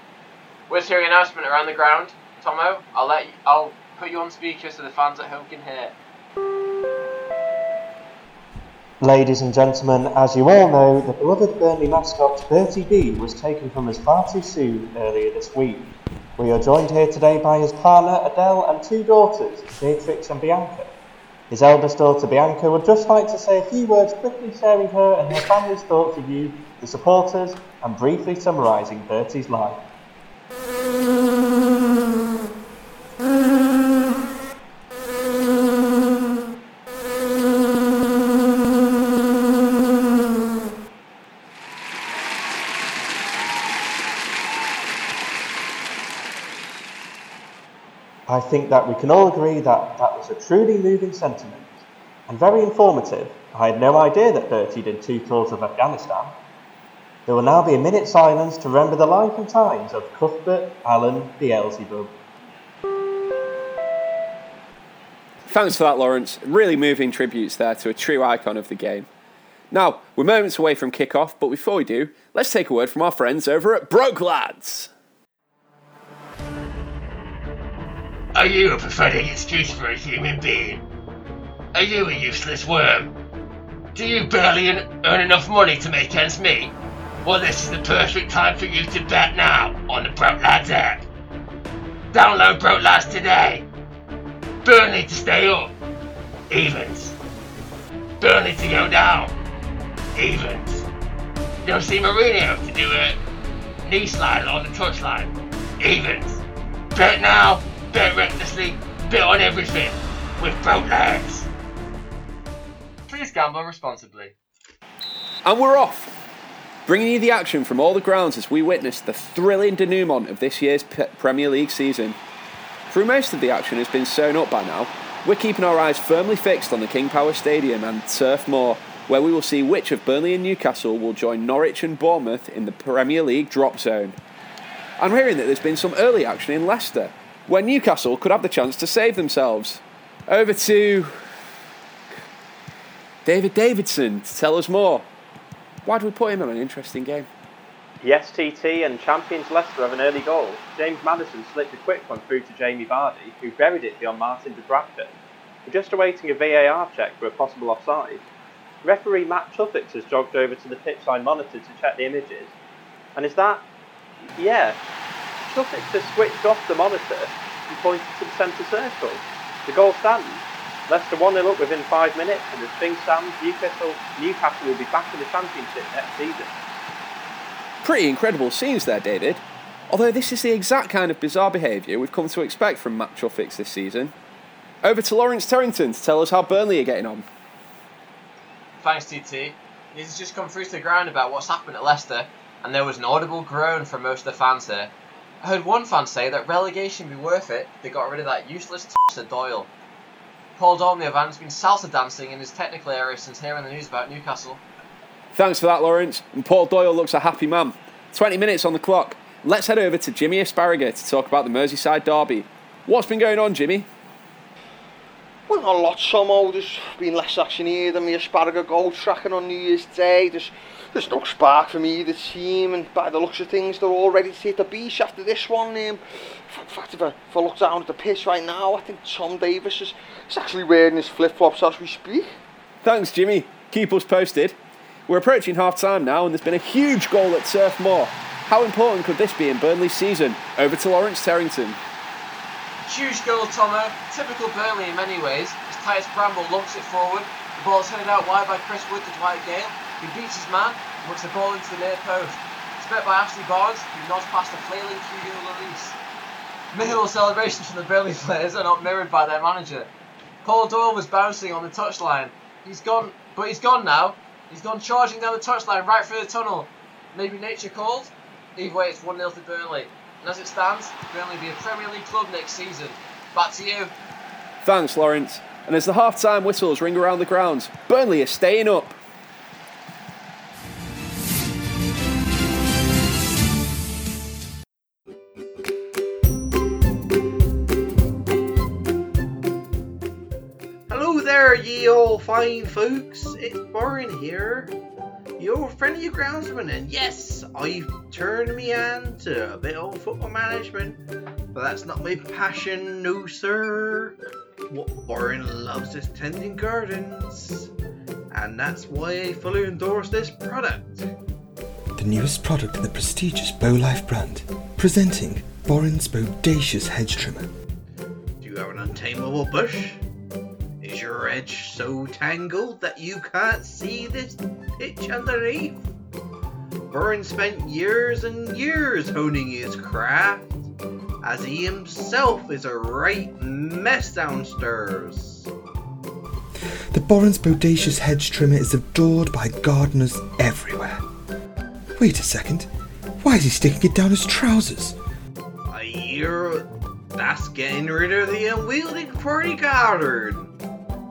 We're hearing an announcement around the ground. Tomo, I'll let you, I'll put you on speaker so the fans at home can hear. Ladies and gentlemen, as you all know, the beloved Burnley mascot Bertie B was taken from us far too soon earlier this week. We are joined here today by his partner Adele and two daughters, Beatrix and Bianca. His eldest daughter Bianca would just like to say a few words quickly sharing her and her family's thoughts of you, the supporters, and briefly summarising Bertie's life. I think that we can all agree that that was a truly moving sentiment and very informative. I had no idea that Bertie did two tours of Afghanistan. There will now be a minute's silence to remember the life and times of Cuthbert Allen Beelzebub. Thanks for that, Lawrence. Really moving tributes there to a true icon of the game. Now, we're moments away from kick-off, but before we do, let's take a word from our friends over at Broke Lads. Are you a pathetic excuse for a human being? Are you a useless worm? Do you barely earn enough money to make ends meet? Well, this is the perfect time for you to bet now on the Broke Lads app. Download Broke Lads today. Burnley to stay up. Evens. Burnley to go down. Evens. You'll see Mourinho to do a knee slide on the touchline. Evens. Bet now, bet recklessly, bet on everything with both hands. Please gamble responsibly. And we're off! Bringing you the action from all the grounds as we witness the thrilling denouement of this year's P- Premier League season. Through most of the action has been sewn up by now, we're keeping our eyes firmly fixed on the King Power Stadium and Turf Moor, where we will see which of Burnley and Newcastle will join Norwich and Bournemouth in the Premier League drop zone. I'm hearing that there's been some early action in Leicester, where Newcastle could have the chance to save themselves. Over to David Davidson to tell us more. Why do we put him on an interesting game? Yes, TT and champions Leicester have an early goal. James Maddison slipped a quick one through to Jamie Vardy, who buried it beyond Martin Dúbravka. We're just awaiting a VAR check for a possible offside. Referee Matt Tuffix has jogged over to the pitchline monitor to check the images. And is that. Yeah. Tuffix has switched off the monitor and pointed to the centre circle. The goal stands. Leicester 1 0 up within five minutes, and as things stand, Newcastle, Newcastle will be back in the Championship next season. Pretty incredible scenes there, David. Although this is the exact kind of bizarre behaviour we've come to expect from Matt Chuffix this season. Over to Lawrence Terrington to tell us how Burnley are getting on. Thanks, TT. News has just come through to the ground about what's happened at Leicester, and there was an audible groan from most of the fans here. I heard one fan say that relegation would be worth it if they got rid of that useless tosser Doyle. Paul Dolmy of has been salsa dancing in his technical area since hearing the news about Newcastle. Thanks for that, Lawrence. And Paul Doyle looks a happy man. 20 minutes on the clock. Let's head over to Jimmy Asparagus to talk about the Merseyside derby. What's been going on, Jimmy? Well, not a lot somehow. There's been less action here than the asparagus goal tracking on New Year's Day. There's, there's no spark from either team, and by the looks of things, they're all ready to take the beach after this one. Um, in fact, if I, if I look down at the pitch right now, I think Tom Davies is, is actually wearing his flip flops as we speak. Thanks, Jimmy. Keep us posted. We're approaching half time now, and there's been a huge goal at Turf Moor. How important could this be in Burnley's season? Over to Lawrence Terrington. Huge goal, Tomo. Typical Burnley in many ways. As Titus Bramble lumps it forward, the ball is headed out wide by Chris Wood to Dwight Gayle, who beats his man and works the ball into the near post. It's met by Ashley Barnes, who nods past a flailing Hugo Lloris. Miserable celebrations from the Burnley players are not mirrored by their manager. Paul Doyle was bouncing on the touchline. He's gone, but he's gone now. He's gone charging down the touchline right through the tunnel. Maybe nature called? Either way, it's 1 0 to Burnley. And as it stands, Burnley will be a Premier League club next season. Back to you. Thanks, Lawrence. And as the half time whistles ring around the grounds, Burnley is staying up. Fine folks. It's Warren here, your friendly groundsman, and yes, I've turned me hand to a bit of football management, but that's not my passion, no sir. What Warren loves is tending gardens, and that's why I fully endorse this product. The newest product in the prestigious BowLife brand, presenting Borin's Bodacious Hedge Trimmer. Do you have an untamable bush? Is your edge so tangled that you can't see this pitch underneath? Burn spent years and years honing his craft, as he himself is a right mess downstairs. The Borin's Bodacious Hedge Trimmer is adored by gardeners everywhere. Wait a second. Why is he sticking it down his trousers? I hear that's getting rid of the unwieldy party guard.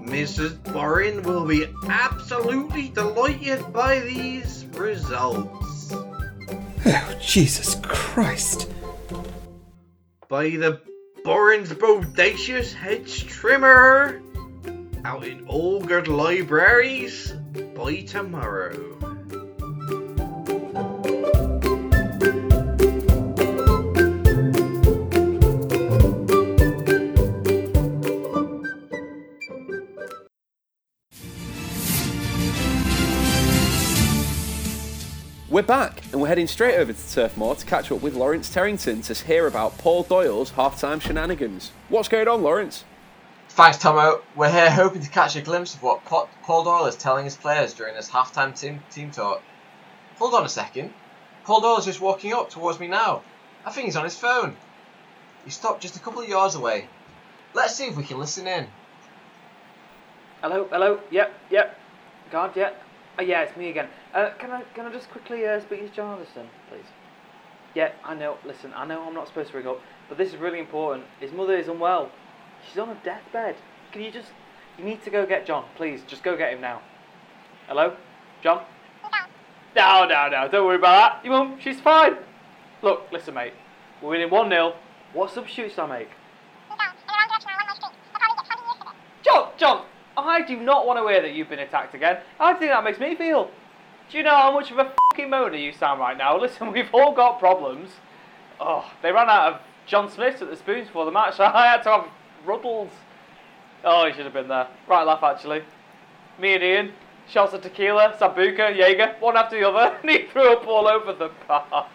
Mrs. Borin will be absolutely delighted by these results. Oh, Jesus Christ. By the Borin's Bodacious Hedge Trimmer out in all good libraries by tomorrow. We're back, and we're heading straight over to Turf Moor to catch up with Lawrence Terrington to hear about Paul Doyle's halftime shenanigans. What's going on, Lawrence? Thanks, Tomo. We're here hoping to catch a glimpse of what Paul Doyle is telling his players during this halftime team team talk. Hold on a second. Paul Doyle's just walking up towards me now. I think he's on his phone. He stopped just a couple of yards away. Let's see if we can listen in. Hello, hello. Yep, yep. God, yep. Uh, yeah, it's me again. Uh, can I can I just quickly uh, speak to John Anderson, please? Yeah, I know. Listen, I know I'm not supposed to ring up, but this is really important. His mother is unwell. She's on a deathbed. Can you just? You need to go get John, please. Just go get him now. Hello, John. No, no, no. Don't worry about that. Your mum, she's fine. Look, listen, mate. We're winning one 0 What substitutes do I make? John, John, I do not want to hear that you've been attacked again. I think that makes me feel. Do you know how much of a fucking moaner you sound right now? Listen, we've all got problems. Oh, they ran out of John Smith at the spoons before the match, so I had to have Ruddles. Oh, he should have been there. Right laugh, actually. Me and Ian, shots of tequila, Sambuca, Jaeger, one after the other, and he threw up all over the bar.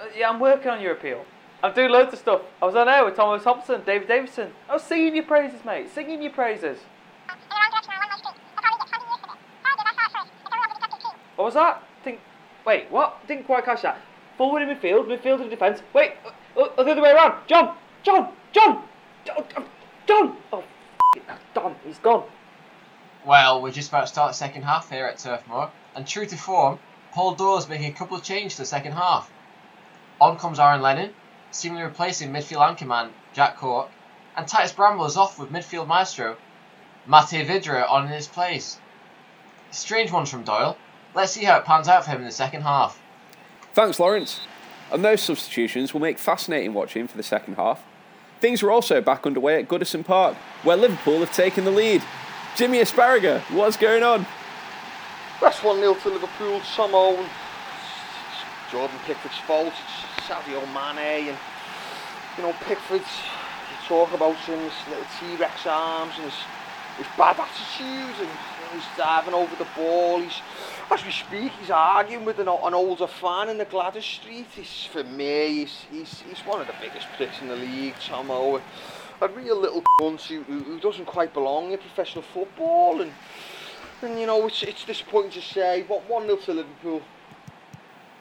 Uh, yeah, I'm working on your appeal. I'm doing loads of stuff. I was on air with Thomas Thompson, David Davidson. I was singing your praises, mate. Singing your praises. What was that? Think. Wait, what? Didn't quite catch that. Forward in midfield, midfield in defence. Wait, uh, uh, the other way around. John, John, John, John, uh, John. Oh, it, Don. He's gone. Well, we're just about to start the second half here at Turf Moor, and true to form, Paul is making a couple of changes to the second half. On comes Aaron Lennon, seemingly replacing midfield anchorman Jack Cork, and Titus Bramble is off with midfield maestro Matej Vydra on in his place. Strange ones from Doyle. Let's see how it pans out for him in the second half. Thanks, Lawrence. And those substitutions will make fascinating watching for the second half. Things are also back underway at Goodison Park, where Liverpool have taken the lead. Jimmy Asparagus, what's going on? That's 1 0 to Liverpool somehow. and Jordan Pickford's fault. It's Sadio Mane and you know Pickford. You talk about him, his little T-Rex arms and his, his bad attitude, and you know, he's diving over the ball. He's as we speak, he's arguing with an, an older fan in the Gwladys Street. He's, for me, he's, he's, he's one of the biggest pricks in the league. Tomo, a real little cunt who, who who doesn't quite belong in professional football, and and you know it's it's disappointing to say, but one 0 to Liverpool.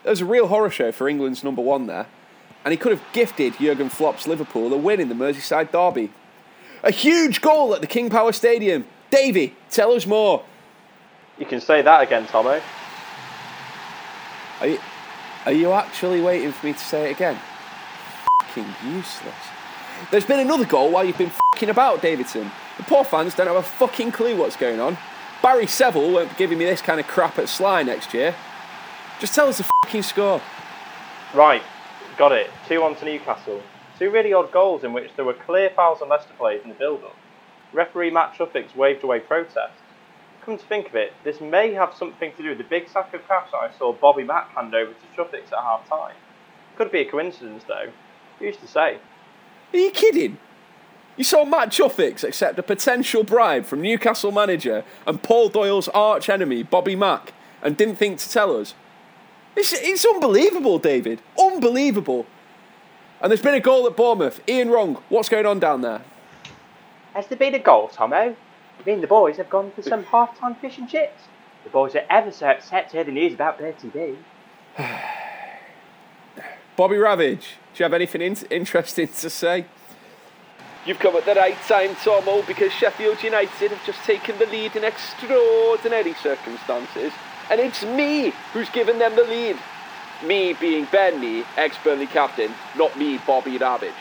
There was a real horror show for England's number one there, and he could have gifted Jurgen Klopp's Liverpool a win in the Merseyside derby. A huge goal at the King Power Stadium. Davy, tell us more. You can say that again, Tomo. Are you, are you actually waiting for me to say it again? Fucking useless. There's been another goal while you've been fucking about, Davidson. The poor fans don't have a fucking clue what's going on. Barry Seville won't be giving me this kind of crap at Sly next year. Just tell us the fucking score. Right, got it. 2 1 to Newcastle. Two really odd goals in which there were clear fouls on Leicester players in the build up. Referee Matt Shuffix waved away protest. Come to think of it, this may have something to do with the big sack of cash that I saw Bobby Mack hand over to Shuffix at half time. Could be a coincidence though. Who's to say? Are you kidding? You saw Matt Chuffix accept a potential bribe from Newcastle manager and Paul Doyle's arch enemy, Bobby Mack, and didn't think to tell us? It's, it's unbelievable, David. Unbelievable. And there's been a goal at Bournemouth. Ian Wrong, what's going on down there? Has there been a goal, Tomo? Me and the boys have gone for some half-time fish and chips. The boys are ever so upset to hear the news about Bertie B. Bobby Ravage, do you have anything in- interesting to say? You've come at the right time, Tomo, because Sheffield United have just taken the lead in extraordinary circumstances and it's me who's given them the lead. Me being Ben Mee, ex-Burnley captain, not me, Bobby Ravage.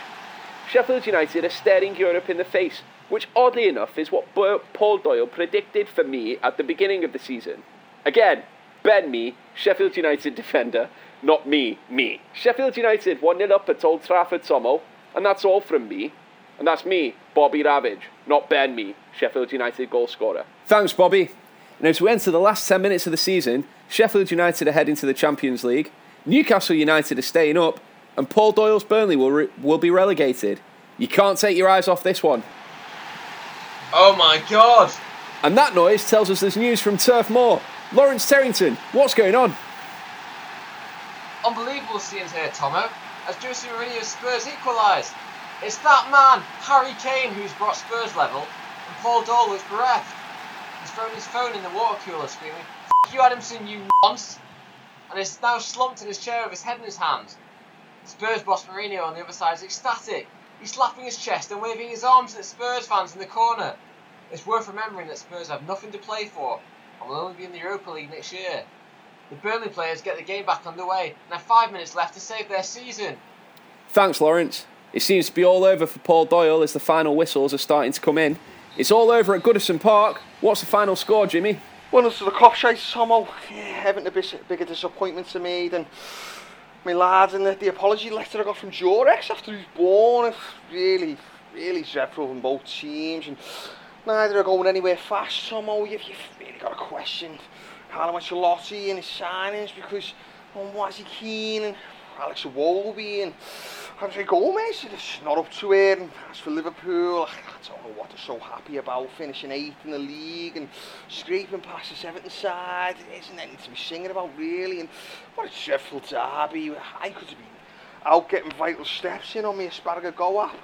Sheffield United are staring Europe in the face, which oddly enough is what Paul Doyle predicted for me at the beginning of the season. Again, Ben Mee, Sheffield United defender, not me, me. Sheffield United 1 0 up at Old Trafford Tomo, and that's all from me. And that's me, Bobby Ravage, not Ben Mee, Sheffield United goal scorer. Thanks, Bobby. And as we enter the last 10 minutes of the season, Sheffield United are heading to the Champions League, Newcastle United are staying up, and Paul Doyle's Burnley will, re- will be relegated. You can't take your eyes off this one. Oh my god! And that noise tells us there's news from Turf Moor. Lawrence Terrington, what's going on? Unbelievable scenes here, Tomo, as Jose Mourinho's Spurs equalise. It's that man, Harry Kane, who's brought Spurs level, and Paul Doyle is bereft. He's thrown his phone in the water cooler, screaming, F you, Adamson, you nonce! And is now slumped in his chair with his head in his hands. Spurs boss Mourinho on the other side is ecstatic. He's slapping his chest and waving his arms at Spurs fans in the corner. It's worth remembering that Spurs have nothing to play for and will only be in the Europa League next year. The Burnley players get the game back underway and have five minutes left to save their season. Thanks, Lawrence. It seems to be all over for Paul Doyle as the final whistles are starting to come in. It's all over at Goodison Park. What's the final score, Jimmy? One us to the cop chase, Tomo. Oh, yeah, having a bit bigger disappointment to me than my lads and the, the apology letter I got from Jorex after he was born. It's really, really dreadful from both teams. And neither are going anywhere fast, Tomo. Oh, you've, you've really got to question Carlo Ancelotti and his signings because on Wazzy Keane and Alex Iwobi and Andre Gomez are just not up to it. And as for Liverpool, I don't know what they're so happy about finishing eighth in the league and scraping past the Everton side. It isn't anything to be singing about really. And what a dreadful derby. I could have been out getting vital steps in on my asparagus go up.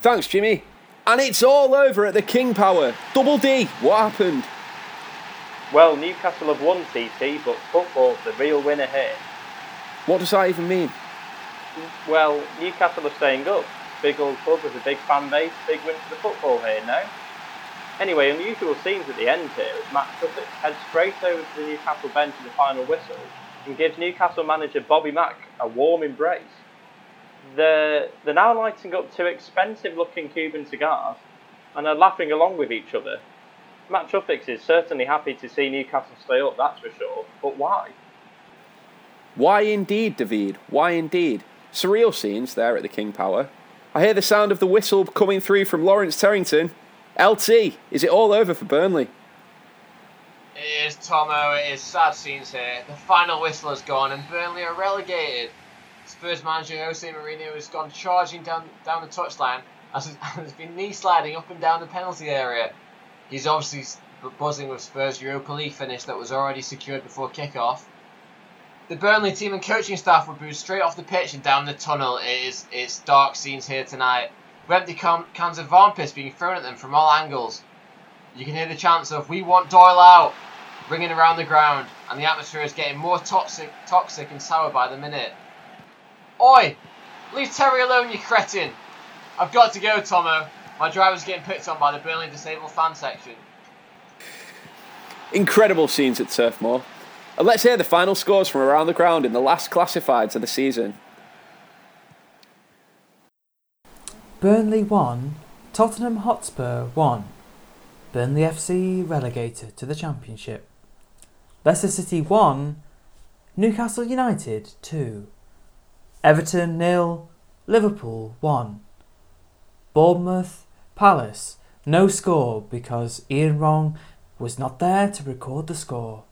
Thanks, Jimmy. And it's all over at the King Power. Double D, what happened? Well, Newcastle have won TT, but football's the real winner here. What does that even mean? Well, Newcastle are staying up. Big old club with a big fan base, big win for the football here, no? Anyway, unusual scenes at the end here as Matt Tuffett heads straight over to the Newcastle bench in the final whistle and gives Newcastle manager Bobby Mack a warm embrace. They're, they're now lighting up two expensive looking Cuban cigars and are laughing along with each other. Matt Tuffix is certainly happy to see Newcastle stay up, that's for sure, but why? Why indeed, David? Why indeed? Surreal scenes there at the King Power. I hear the sound of the whistle coming through from Lawrence Terrington. LT, is it all over for Burnley? It is, Tomo. It is sad scenes here. The final whistle has gone and Burnley are relegated. Spurs manager Jose Mourinho has gone charging down down the touchline as has been knee sliding up and down the penalty area. He's obviously buzzing with Spurs' Europa League finish that was already secured before kick-off. The Burnley team and coaching staff were booed straight off the pitch and down the tunnel. It is it's dark scenes here tonight. With empty can- cans of varm piss being thrown at them from all angles. You can hear the chants of "We want Doyle out" ringing around the ground, and the atmosphere is getting more toxic, toxic and sour by the minute. Oi! Leave Terry alone, you cretin! I've got to go, Tomo. My driver's getting picked on by the Burnley disabled fan section. Incredible scenes at Turf Moor. And let's hear the final scores from around the ground in the last classifieds of the season. Burnley 1, Tottenham Hotspur 1. Burnley FC relegated to the Championship. Leicester City 1, Newcastle United 2. Everton nil, Liverpool 1. Bournemouth Palace no score because Ian Wrong was not there to record the score.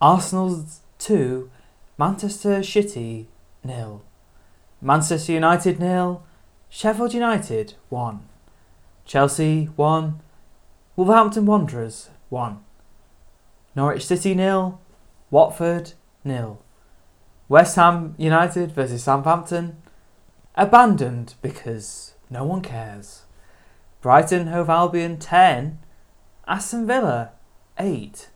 Arsenal 2, Manchester City nil. Manchester United nil, Sheffield United 1. Chelsea 1, Wolverhampton Wanderers 1. Norwich City nil, Watford nil. West Ham United versus Southampton abandoned because no one cares. Brighton Hove Albion 10, Aston Villa 8.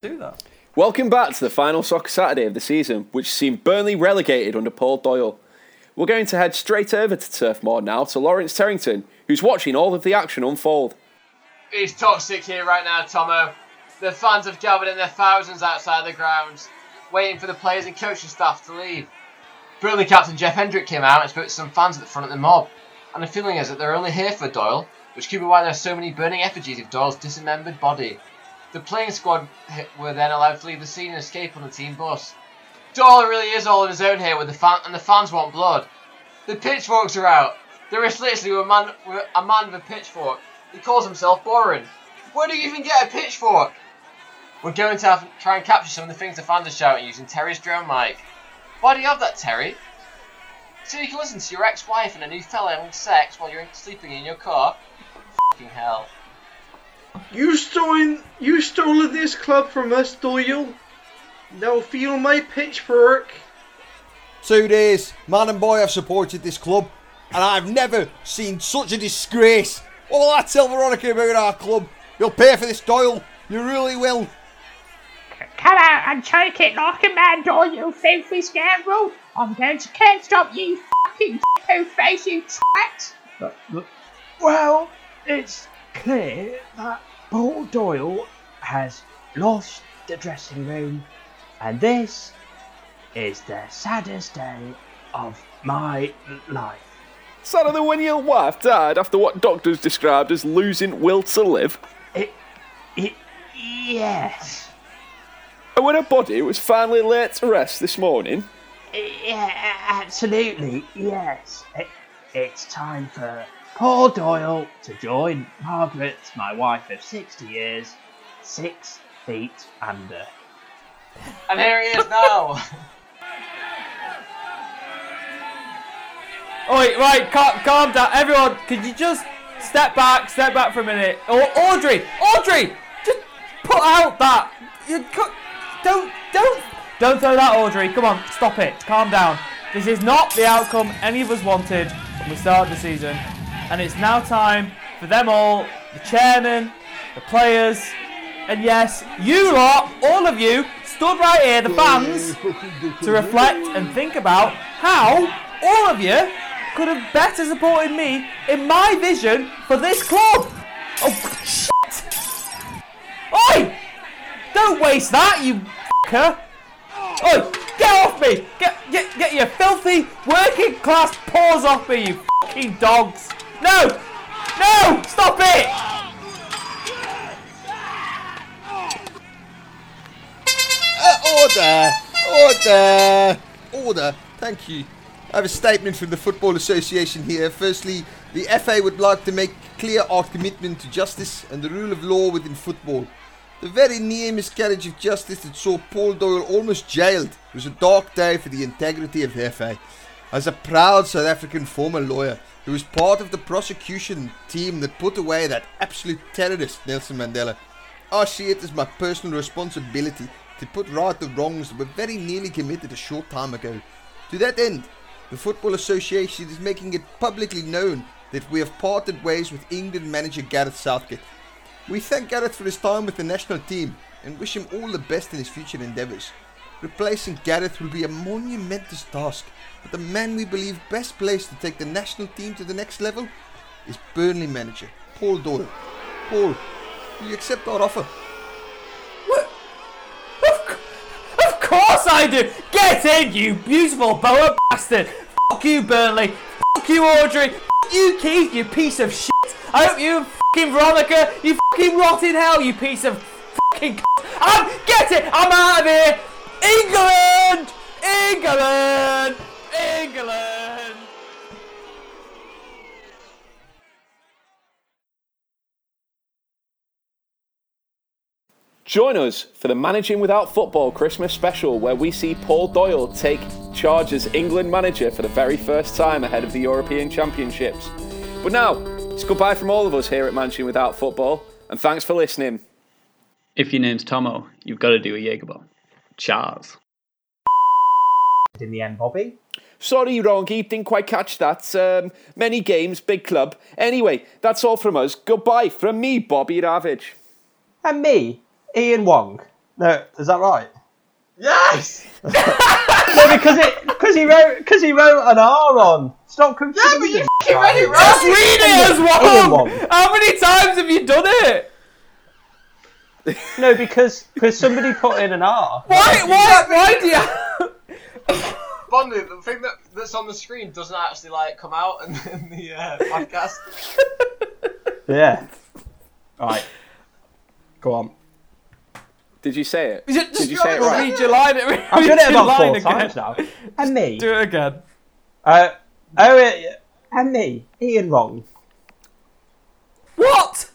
Do that. Welcome back to the final Soccer Saturday of the season, which seen Burnley relegated under Paul Doyle. We're going to head straight over to Turf Moor now to Lawrence Terrington, who's watching all of the action unfold. It's toxic here right now, Tomo. The fans have gathered in their thousands outside the grounds, waiting for the players and coaching staff to leave. Burnley captain Jeff Hendrick came out and spoke to some fans at the front of the mob, and the feeling is that they're only here for Doyle, which could be why there are so many burning effigies of Doyle's dismembered body. The playing squad were then allowed to leave the scene and escape on the team bus. Doyle really is all on his own here with the fan, and the fans want blood. The pitchforks are out. There is literally a man, a man with a pitchfork. He calls himself Borin. Where do you even get a pitchfork? We're going to have, try and capture some of the things the fans are shouting using Terry's drone mic. Why do you have that, Terry? So you can listen to your ex-wife and a new fella having sex while you're sleeping in your car? Fucking hell. You stolen you stole this club from us, Doyle. Now feel my pitchfork. Two days, man and boy I've supported this club, and I've never seen such a disgrace. What will I tell Veronica about our club? You'll pay for this, Doyle. You really will. Come out and take it like a man, Doyle, you filthy scoundrel. I'm going to can't stop you fucking two face, you twat. Well, it's clear that Paul Doyle has lost the dressing room, and this is the saddest day of my life. Saturday when your wife died after what doctors described as losing will to live? It, it, Yes. And when her body was finally laid to rest this morning? Yeah, absolutely, yes. It, it's time for Paul Doyle to join Margaret, my wife of 60 years, six feet under. And here he is now. Oi, right, calm, calm down. Everyone, could you just step back, step back for a minute? Or Audrey, Audrey, just put out that. You co- don't, don't, don't throw that, Audrey. Come on, stop it. Calm down. This is not the outcome any of us wanted when we started the season, and it's now time for them all, the chairman, the players, and yes, you lot, all of you, stood right here, the fans, to reflect and think about how all of you could have better supported me in my vision for this club. Oh, shit! Oi! Don't waste that, you fucker! Oi, get off me! Get, get, get your filthy working class paws off me, you fucking dogs! No! No! Stop it! Uh, order! Order! Order! Thank you. I have a statement from the Football Association here. Firstly, the FA would like to make clear our commitment to justice and the rule of law within football. The very near miscarriage of justice that saw Paul Doyle almost jailed was a dark day for the integrity of the FA. As a proud South African former lawyer who was part of the prosecution team that put away that absolute terrorist Nelson Mandela, ah, I see it as my personal responsibility to put right the wrongs that were very nearly committed a short time ago. To that end, the Football Association is making it publicly known that we have parted ways with England manager Gareth Southgate. We thank Gareth for his time with the national team and wish him all the best in his future endeavours. Replacing Gareth will be a monumentous task, but the man we believe best placed to take the national team to the next level is Burnley manager Paul Doyle. Paul, will you accept our offer? What? Of course I do! Get in, you beautiful boa bastard! Fuck you, Burnley! Fuck you, Audrey! Fuck you, Keith, you piece of shit! I hope you fucking Veronica, you fucking rot in hell, you piece of fucking c- I'm, get it! I'm out of here! England! England! England! Join us for the Managing Without Football Christmas special, where we see Paul Doyle take charge as England manager for the very first time ahead of the European Championships. But now, it's goodbye from all of us here at Managing Without Football, and thanks for listening. If your name's Tomo, you've got to do a Jagerbomb. Charles. In the end, Bobby. Sorry, Rongi, didn't quite catch that. Um, many games, big club. Anyway, that's all from us. Goodbye from me, Bobby Ravage. And me, Ian Wong. No, is that right? Yes! no, because it because he wrote because he wrote an R on. Stop confusing. Yeah, but you fucking read it Just read it as Wong! Wong. How many times have you done it? No, because because somebody put in an R. Why? Why? Why do you? Bondi, the thing that, that's on the screen doesn't actually like come out in, in the uh, podcast. Yeah. Right. Go on. Did you say it? Just, Did you say it right? read your line. I've done it about four again. times now. And me. Do it again. Uh, oh, uh, and me. Ian wrong. What?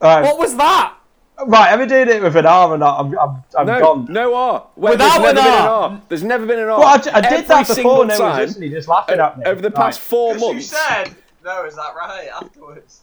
Um, What was that? Right, am I doing it with an R or not? I'm, I'm, I'm no, gone. no R. Well, Without there's never an been R. an R. There's never been an R. Well, I d- I did Every that before single and no one's time, listening, just laughing o- at me. Over the past Right. four months. you said, no, is that right? Afterwards.